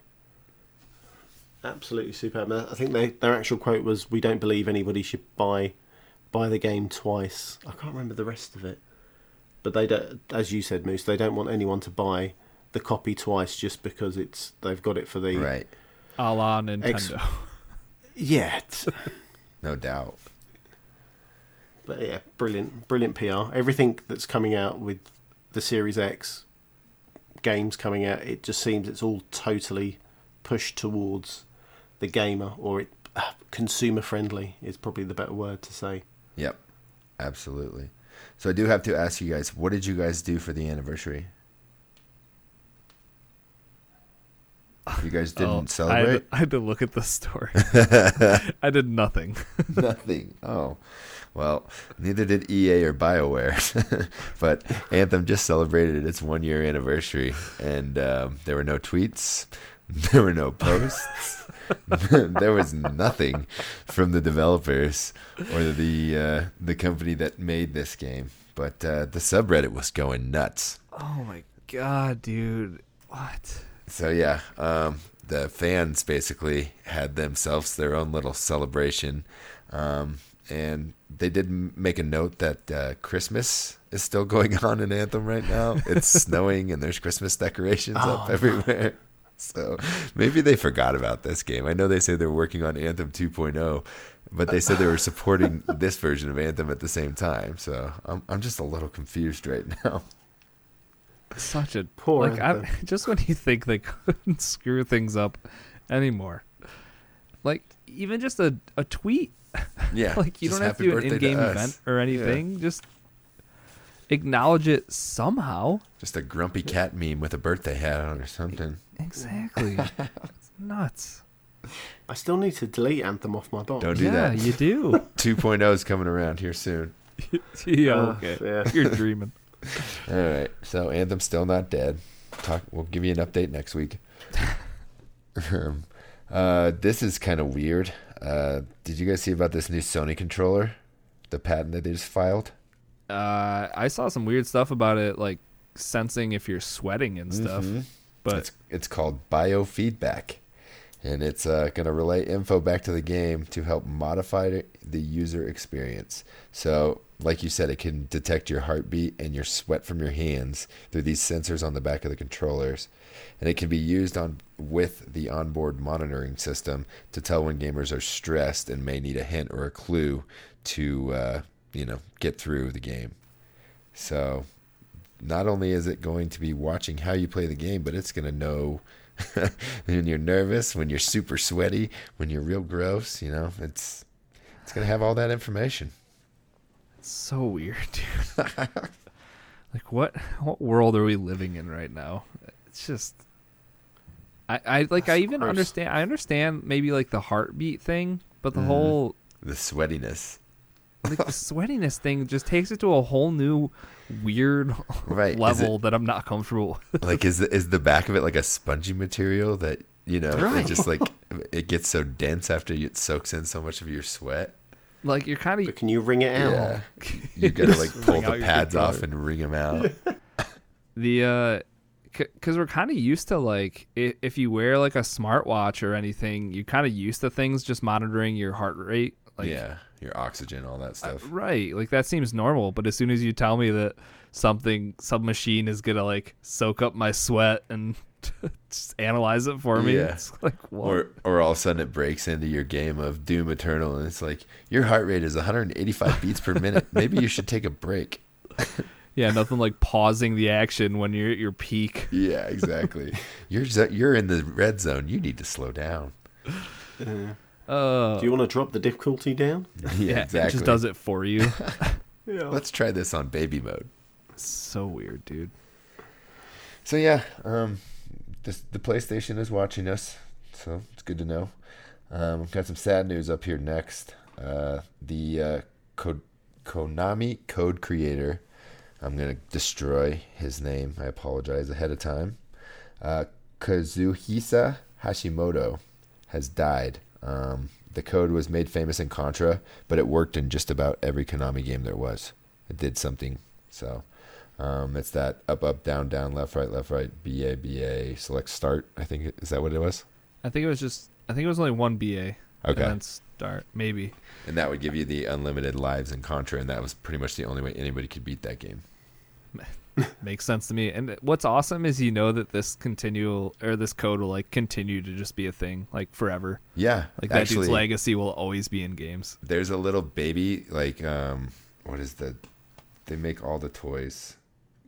Absolutely superb. I think they, their actual quote was, "We don't believe anybody should buy buy the game twice." I can't remember the rest of it, but they don't, as you said, Moose. They don't want anyone to buy the copy twice just because it's they've got it for the Right. A la Nintendo. Ex- Yeah, No doubt. but yeah, brilliant, brilliant PR. Everything that's coming out with the Series X games coming out, it just seems it's all totally pushed towards the gamer, or it uh, consumer friendly is probably the better word to say. Yep. Absolutely. So I do have to ask you guys, what did you guys do for the anniversary? You guys didn't Oh, I, had, celebrate? I had to look at the story. I did nothing. Nothing. Oh, well, neither did EA or BioWare. but Anthem just celebrated its one year anniversary, and um, there were no tweets, there were no posts, there was nothing from the developers or the uh, the company that made this game. But uh, the subreddit was going nuts. Oh my god, dude! What? So yeah, um, the fans basically had themselves their own little celebration, um, and they did make a note that uh, Christmas is still going on in Anthem right now. It's snowing and there's Christmas decorations up everywhere. So maybe they forgot about this game. I know they say they're working on Anthem 2.0, but they said they were supporting this version of Anthem at the same time. So I'm I'm just a little confused right now. Such a Poor like. I, just when you think they couldn't screw things up anymore, like even just a a tweet, Yeah, like you don't have to do an in-game us. event or anything. Just acknowledge it somehow. Just a grumpy cat meme with a birthday hat on or something. Exactly. it's nuts. I still need to delete Anthem off my box. Don't do yeah, that. you do. 2.0 is coming around here soon. yeah, Uh, okay. yeah. You're dreaming. All right. So Anthem's still not dead. Talk. We'll give you an update next week. Um, uh, this is kind of weird. Uh, did you guys see about this new Sony controller? The patent that they just filed. Uh, I saw some weird stuff about it, like sensing if you're sweating and stuff. Mhm. But it's it's called biofeedback, and it's uh, going to relay info back to the game to help modify the user experience. So, like you said, it can detect your heartbeat and your sweat from your hands through these sensors on the back of the controllers, and it can be used on with the onboard monitoring system to tell when gamers are stressed and may need a hint or a clue to uh, you know get through the game. So not only is it going to be watching how you play the game, but it's going to know when you're nervous, when you're super sweaty, when you're real gross. You know, it's it's going to have all that information. it's so weird, dude. like what what world are we living in right now? It's just I, I like I even understand I understand maybe like the heartbeat thing, but the Mhm. whole The sweatiness, like the sweatiness thing just takes it to a whole new weird Right, is level that I'm not comfortable with. like is the, is the back of it like a spongy material that you know Right. it just like it gets so dense after it soaks in so much of your sweat. like you're kind But of can you wring it out? Yeah, you got to like pull the pads off and wring them out. the uh because we're kind of used to like i- if you wear like a smartwatch or anything you're kind of used to things just monitoring your heart rate like yeah, your oxygen, all that uh, stuff. right like that seems normal but as soon as you tell me that something some machine is gonna like soak up my sweat and just analyze it for me Yeah. it's like what Or, or all of a sudden it breaks into your game of Doom Eternal, and it's like your heart rate is 185 beats per minute. Maybe you should take a break. Yeah, nothing like pausing the action when you're at your peak. Yeah, exactly. you're you're in the red zone. You need to slow down. Uh, Do you want to drop the difficulty down? yeah, exactly. it just does it for you. Yeah. Let's try this on baby mode. so weird, dude. So yeah, um, this, the PlayStation is watching us, so it's good to know. Um, we've got some sad news up here next. Uh, the uh, code, Konami code creator, I'm gonna destroy his name. I apologize ahead of time. Uh, Kazuhisa Hashimoto has died. Um, the code was made famous in Contra, but it worked in just about every Konami game there was. It did something. So um, it's that up, up, down, down, left, right, left, right, BA, BA, select, start. I think is that what it was. I think it was just. I think it was only one BA. Okay. And then start maybe. And that would give you the unlimited lives in Contra, and that was pretty much the only way anybody could beat that game. Makes sense to me. And what's awesome is you know that this continual or this code will like continue to just be a thing like forever. Yeah, Like that actually, dude's legacy will always be in games. there's a little baby like um, what is the? They make all the toys,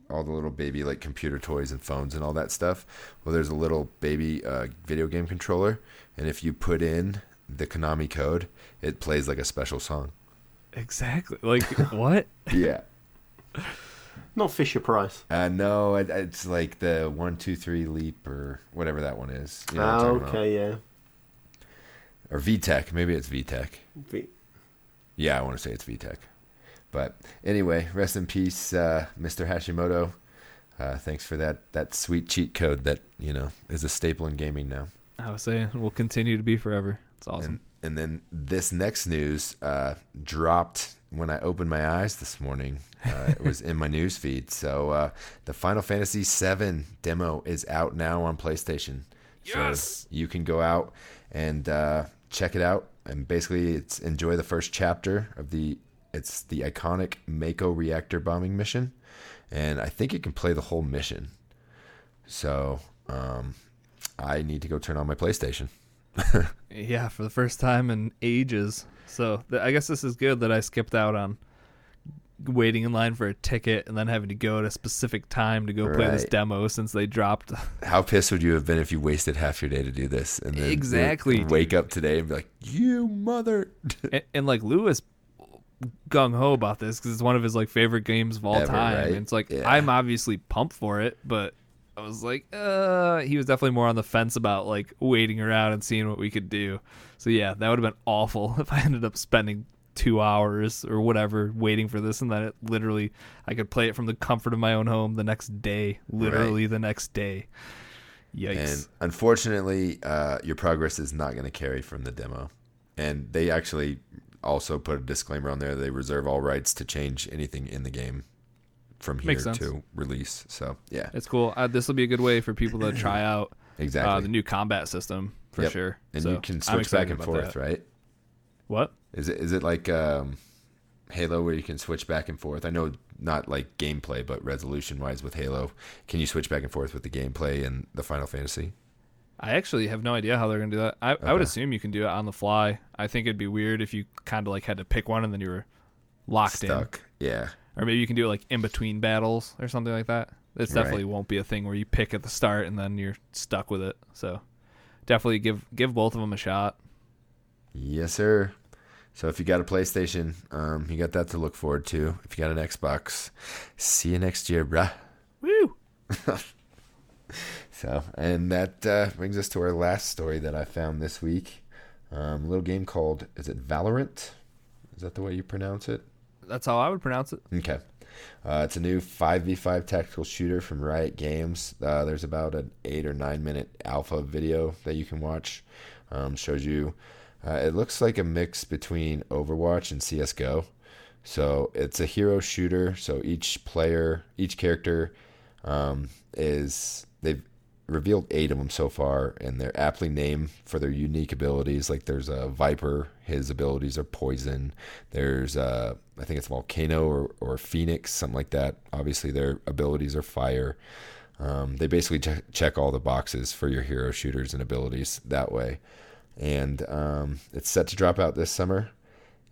all the little baby like computer toys and phones and all that stuff. Well, there's a little baby uh, video game controller, and if you put in the Konami code, it plays like a special song. Exactly. Like what? Yeah. Not Fisher Price. Uh, no, it, it's like the one, two, three leap or whatever that one is. You know what I'm talking about. okay, yeah. Or VTech. Maybe it's VTech. V- Yeah, I want to say it's VTech. But anyway, rest in peace, uh, Mr. Hashimoto. Uh, thanks for that that sweet cheat code that you know is a staple in gaming now. I was saying will continue to be forever. It's awesome. And and then this next news uh, dropped when I opened my eyes this morning. Uh, it was in my news feed. So uh, the Final Fantasy VII demo is out now on PlayStation. Yes! So you can go out and uh, check it out. And basically, it's enjoy the first chapter of the. It's the iconic Mako reactor bombing mission, and I think you can play the whole mission. So um, I need to go turn on my PlayStation. Yeah, for the first time in ages. So th- I guess this is good that I skipped out on waiting in line for a ticket and then having to go at a specific time to go play this demo since they dropped. How pissed would you have been if you wasted half your day to do this and then Exactly, wake up today and be like, "You mother!" and, and like Lewis gung ho about this because it's one of his like favorite games of all Ever, time. right? And it's like Yeah. I'm obviously pumped for it, but I was like, uh, he was definitely more on the fence about like waiting around and seeing what we could do. So yeah, that would have been awful if I ended up spending two hours or whatever waiting for this and then it literally I could play it from the comfort of my own home the next day, literally the next day. Yikes. And unfortunately, uh, your progress is not going to carry from the demo. And they actually also put a disclaimer on there: they reserve all rights to change anything in the game from here to release. So yeah, it's cool. Uh, this will be a good way for people to try out exactly. uh, the new combat system for Yep. sure. and So, you can switch back and forth, that. right? What? Is it is it like um, Halo where you can switch back and forth? I know not like gameplay, but resolution wise with Halo, can you switch back and forth with the gameplay and the Final Fantasy? I actually have no idea how they're gonna do that. I, I would assume you can do it on the fly. I think it'd be weird if you kind of like had to pick one and then you were locked in. Yeah. Or maybe you can do it like in between battles or something like that. This Right. definitely won't be a thing where you pick at the start and then you're stuck with it. So definitely give give both of them a shot. Yes, sir. So if you got a PlayStation, um, you got that to look forward to. If you got an Xbox, see you next year, bruh. Woo! So, and that uh, brings us to our last story that I found this week. Um, a little game called, is it Valorant? Is that the way you pronounce it? That's how I would pronounce it. Okay. Uh, it's a new 5v5 tactical shooter from Riot Games. Uh, there's about an eight or nine minute alpha video that you can watch. Um, shows you, uh, it looks like a mix between Overwatch and CSGO. So it's a hero shooter. So each player, each character um, is, they've revealed eight of them so far, and they're aptly named for their unique abilities. Like there's a Viper, his abilities are poison. There's uh, I think it's Volcano or, or Phoenix, something like that. Obviously, their abilities are fire. Um, they basically check, check all the boxes for your hero shooters and abilities that way. And um, it's set to drop out this summer.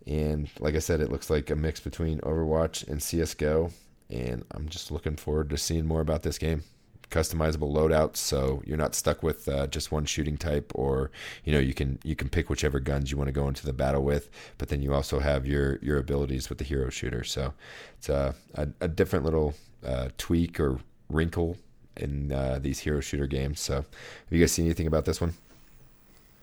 And like I said, it looks like a mix between Overwatch and CSGO. and I'm just looking forward to seeing more about this game. Customizable loadouts, so you're not stuck with uh, just one shooting type, or you know you can you can pick whichever guns you want to go into the battle with. But then you also have your your abilities with the hero shooter. So it's a a, a different little uh, tweak or wrinkle in uh, these hero shooter games. So have you guys seen anything about this one?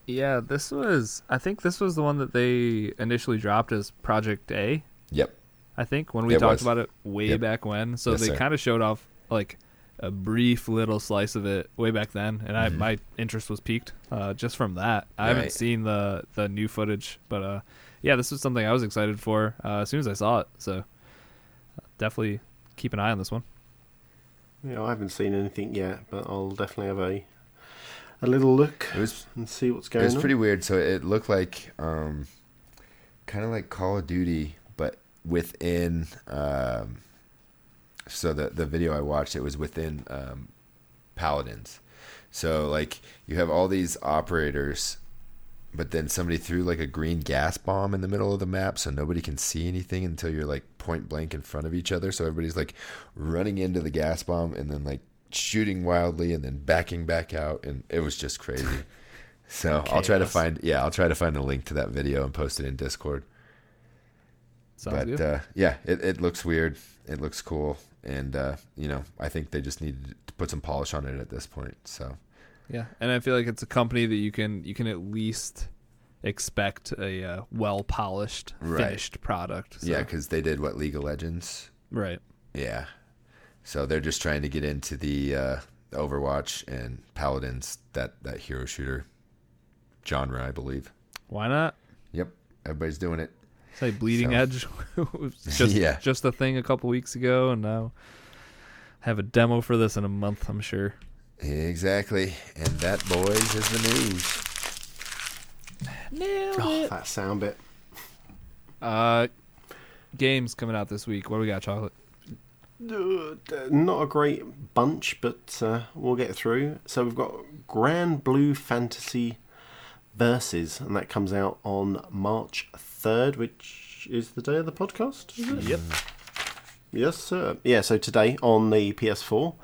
Yeah, this was. I think this was the one that they initially dropped as Project A. Yep. I think when we It talked was. about it way Yep. back when. So Yes, they kind of showed off like a brief little slice of it way back then, and I my interest was piqued uh, just from that. I haven't Mm-hmm. Seen the the new footage, but uh, yeah, this was something I was excited for uh, as soon as I saw it. So definitely keep an eye on this one. Yeah, I haven't seen anything yet, but I'll definitely have a a little look It was and see what's it going was on. pretty weird. So it looked like um, kind of like Call of Duty, but within. Um, so the the video I watched, it was within um, Paladins. So like you have all these operators, but then somebody threw like a green gas bomb in the middle of the map, so nobody can see anything until you're like point blank in front of each other. So everybody's like running into the gas bomb and then like shooting wildly and then backing back out, and it was just crazy. So I'll try to find yeah, I'll try to find a link to that video and post it in Discord Sounds but uh, yeah, it, it looks weird. It looks cool, and uh, you know, I think they just need to put some polish on it at this point. So Yeah, and I feel like it's a company that you can you can at least expect a uh, well polished, Right. finished product. So, yeah, because they did what League of Legends. right. Yeah, so they're just trying to get into the uh, Overwatch and Paladins that that hero shooter genre, I believe. Why not? Yep, everybody's doing it. Say Bleeding So- Edge was just Yeah. just a thing a couple weeks ago, and now have a demo for this in a month. I'm sure. Exactly, and that, boys, is the news. Nailed Oh, that sound bit. Uh, games coming out this week. What do we got, chocolate? Uh, Not a great bunch, but uh, we'll get through. So we've got Granblue Fantasy Versus, and that comes out on March 3rd, which is the day of the podcast, is it? Yep. Yes, sir. Yeah, so today on the PS4,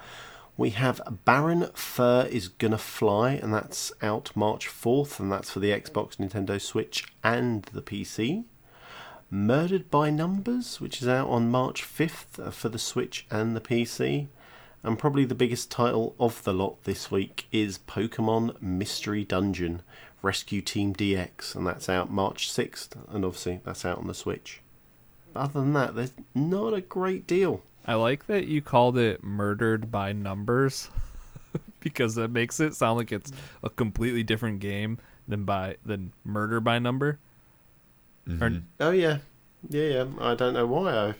we have Baron Fur is Gonna Fly, and that's out March 4th, and that's for the Xbox, Nintendo Switch, and the PC. Murdered by Numbers, which is out on March 5th uh, for the Switch and the PC. And probably the biggest title of the lot this week is Pokemon Mystery Dungeon Rescue Team DX, and that's out March 6th, and obviously that's out on the Switch. Other than that, there's not a great deal. I like that you called it "Murdered by Numbers" because that makes it sound like it's a completely different game than by than Murder by Number. Or, Oh yeah, yeah, yeah. I don't know why. I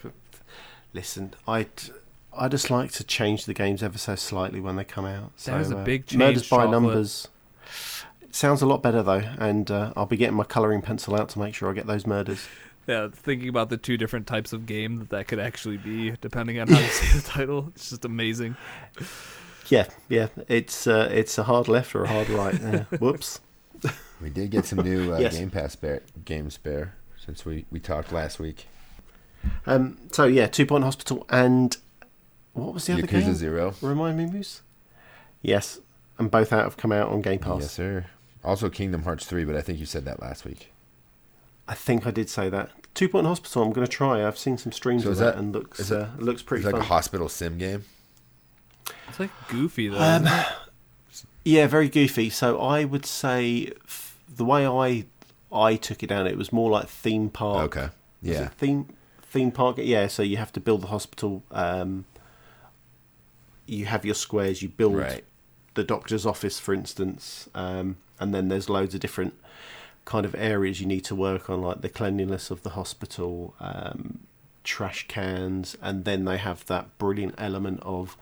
listen. I I just like to change the games ever so slightly when they come out. So, That is a uh, big Murders change, by Chocolate. numbers. It sounds a lot better though, and uh, I'll be getting my colouring pencil out to make sure I get those murders. yeah, thinking about the two different types of game that that could actually be, depending on how you say the title, it's just amazing. Yeah, yeah. It's uh, it's a hard left or a hard right. Yeah. Whoops. We did get some new uh, Yes. Game Pass bear, games bear since we, we talked last week. Um. So yeah, Two Point Hospital and what was the other Yakuza game? Zero. Remind me, Moose. Yes, and both out have come out on Game Pass. Yes, sir. Also Kingdom Hearts 3, but I think you said that last week. I think I did say that. Two Point Hospital. I'm going to try. I've seen some streams So of that, that- and looks is it- uh, looks pretty it's like fun. a hospital sim game. It's like goofy though. Um, yeah, very goofy. So I would say f- the way I I took it down, it was more like theme park. Okay. Was Yeah. it theme theme park. Yeah. So you have to build the hospital. Um, you have your squares. You build Right. the doctor's office, for instance, um, and then there's loads of different kind of areas you need to work on, like the cleanliness of the hospital, um, trash cans, and then they have that brilliant element of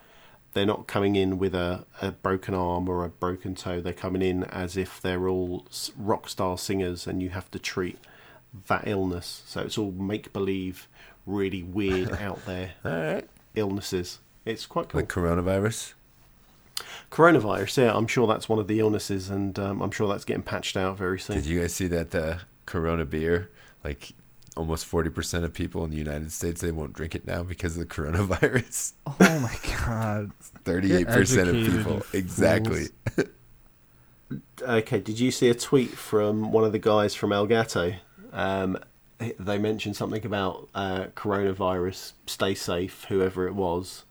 they're not coming in with a, a broken arm or a broken toe. They're coming in as if they're all rock star singers, and you have to treat that illness. So it's all make believe, really weird out there right. illnesses. It's quite cool. Like coronavirus. Coronavirus, yeah, I'm sure that's one of the illnesses, and um, I'm sure that's getting patched out very soon. Did you guys see that uh, Corona beer? Like almost forty percent of people in the United States they won't drink it now because of the coronavirus. Oh my god. Thirty-eight percent of people, exactly. Okay, did you see a tweet from one of the guys from Elgato? Um, they mentioned something about uh, coronavirus, stay safe, whoever it was.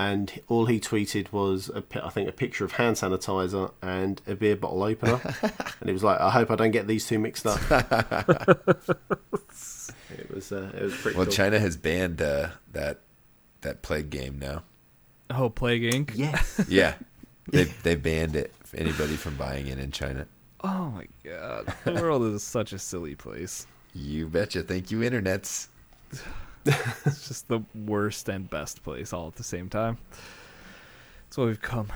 And all he tweeted was, a, pi- I think, a picture of hand sanitizer and a beer bottle opener. and he was like, I hope I don't get these two mixed up. it was uh, it was pretty Well, cool. China has banned uh, that that plague game now. Oh, Plague Inc. Yes. Yeah, they they banned it. for Anybody from buying it in China? Oh my god. The world is such a silly place. You betcha. Thank you, internets. It's just the worst and best place all at the same time. That's what we've come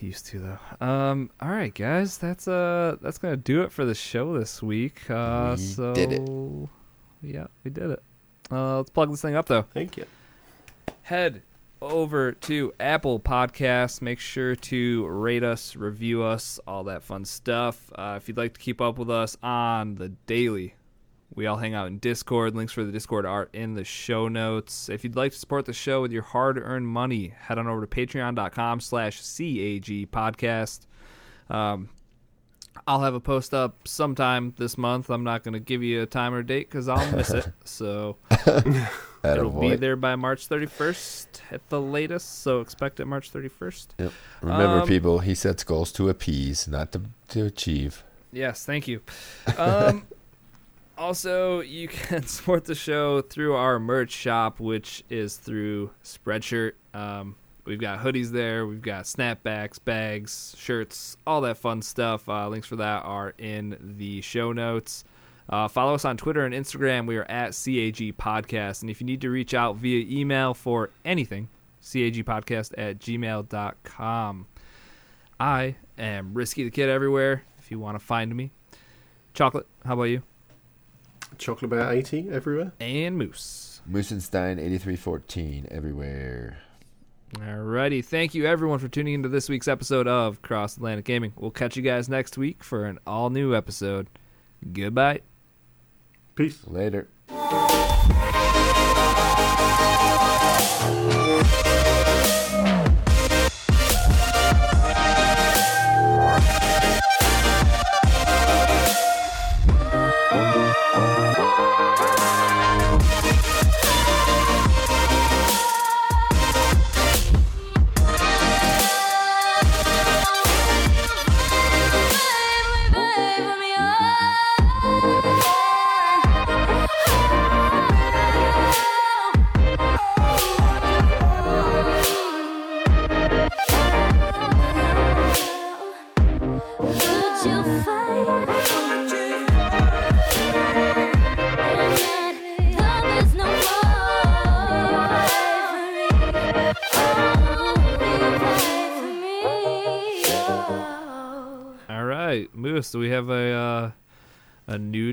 used to though. Um all right guys, that's uh that's going to do it for the show this week. Uh We so did it. Yeah, we did it. Uh let's plug this thing up though. Thank you. head over to Apple Podcasts. Make sure to rate us, review us, all that fun stuff. Uh, if you'd like to keep up with us on the daily, we all hang out in Discord. Links for the Discord are in the show notes. If you'd like to support the show with your hard-earned money, head on over to patreon.com slash CAG podcast. Um, I'll have a post up sometime this month. I'm not going to give you a time or date because I'll miss it. So It'll be there by March 31st at the latest, so expect it March 31st. Yep. Remember, Um, people, he sets goals to appease, not to to achieve. Yes, thank you. Um, also, you can support the show through our merch shop, which is through Spreadshirt. Um, we've got hoodies there, we've got snapbacks, bags, shirts, all that fun stuff. Uh, links for that are in the show notes. Uh, follow us on Twitter and Instagram. We are at CAG Podcast. And if you need to reach out via email for anything, cagpodcast at gmail.com. I am Risky the Kid everywhere if you want to find me. Chocolate, how about you? Chocolate Bear 80 everywhere. And Moose. Moosenstein eighty three fourteen everywhere. Alrighty, thank you everyone for tuning into this week's episode of Cross Atlantic Gaming. We'll catch you guys next week for an all new episode. Goodbye. Peace. Later.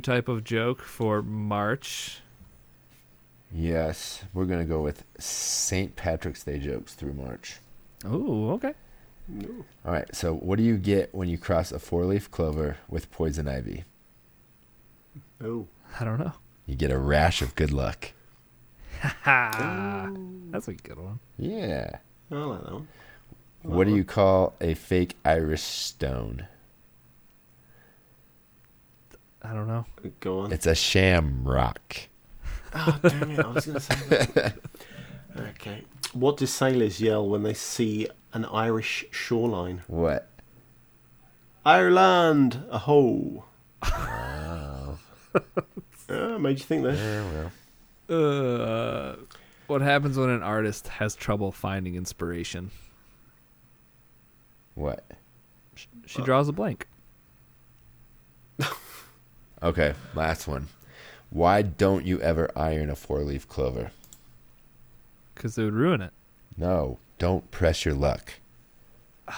Type of joke for March? Yes, we're gonna go with St. Patrick's Day jokes through March. Oh, okay. All right. So, what do you get when you cross a four-leaf clover with poison ivy? Oh. I don't know. You get a rash of good luck. Ha! That's a good one. Yeah. I like that one. What do you call a fake Irish stone? I don't know. Go on. It's a shamrock. Oh, damn it. I was going to say that. okay. What do sailors yell when they see an Irish shoreline? What? Ireland! A ho! Ah, made you think there. Yeah, well. Uh, what happens when an artist has trouble finding inspiration? What? She draws a blank. Okay, last one. Why don't you ever iron a four-leaf clover? Because it would ruin it. No, don't press your luck.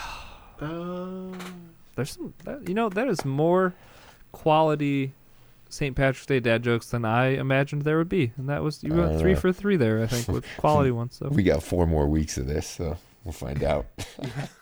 Uh, There's some, that, you know, that is more quality St. Patrick's Day dad jokes than I imagined there would be, and that was you I went three know. for three there, I think, with quality ones. So We got four more weeks of this, so we'll find out.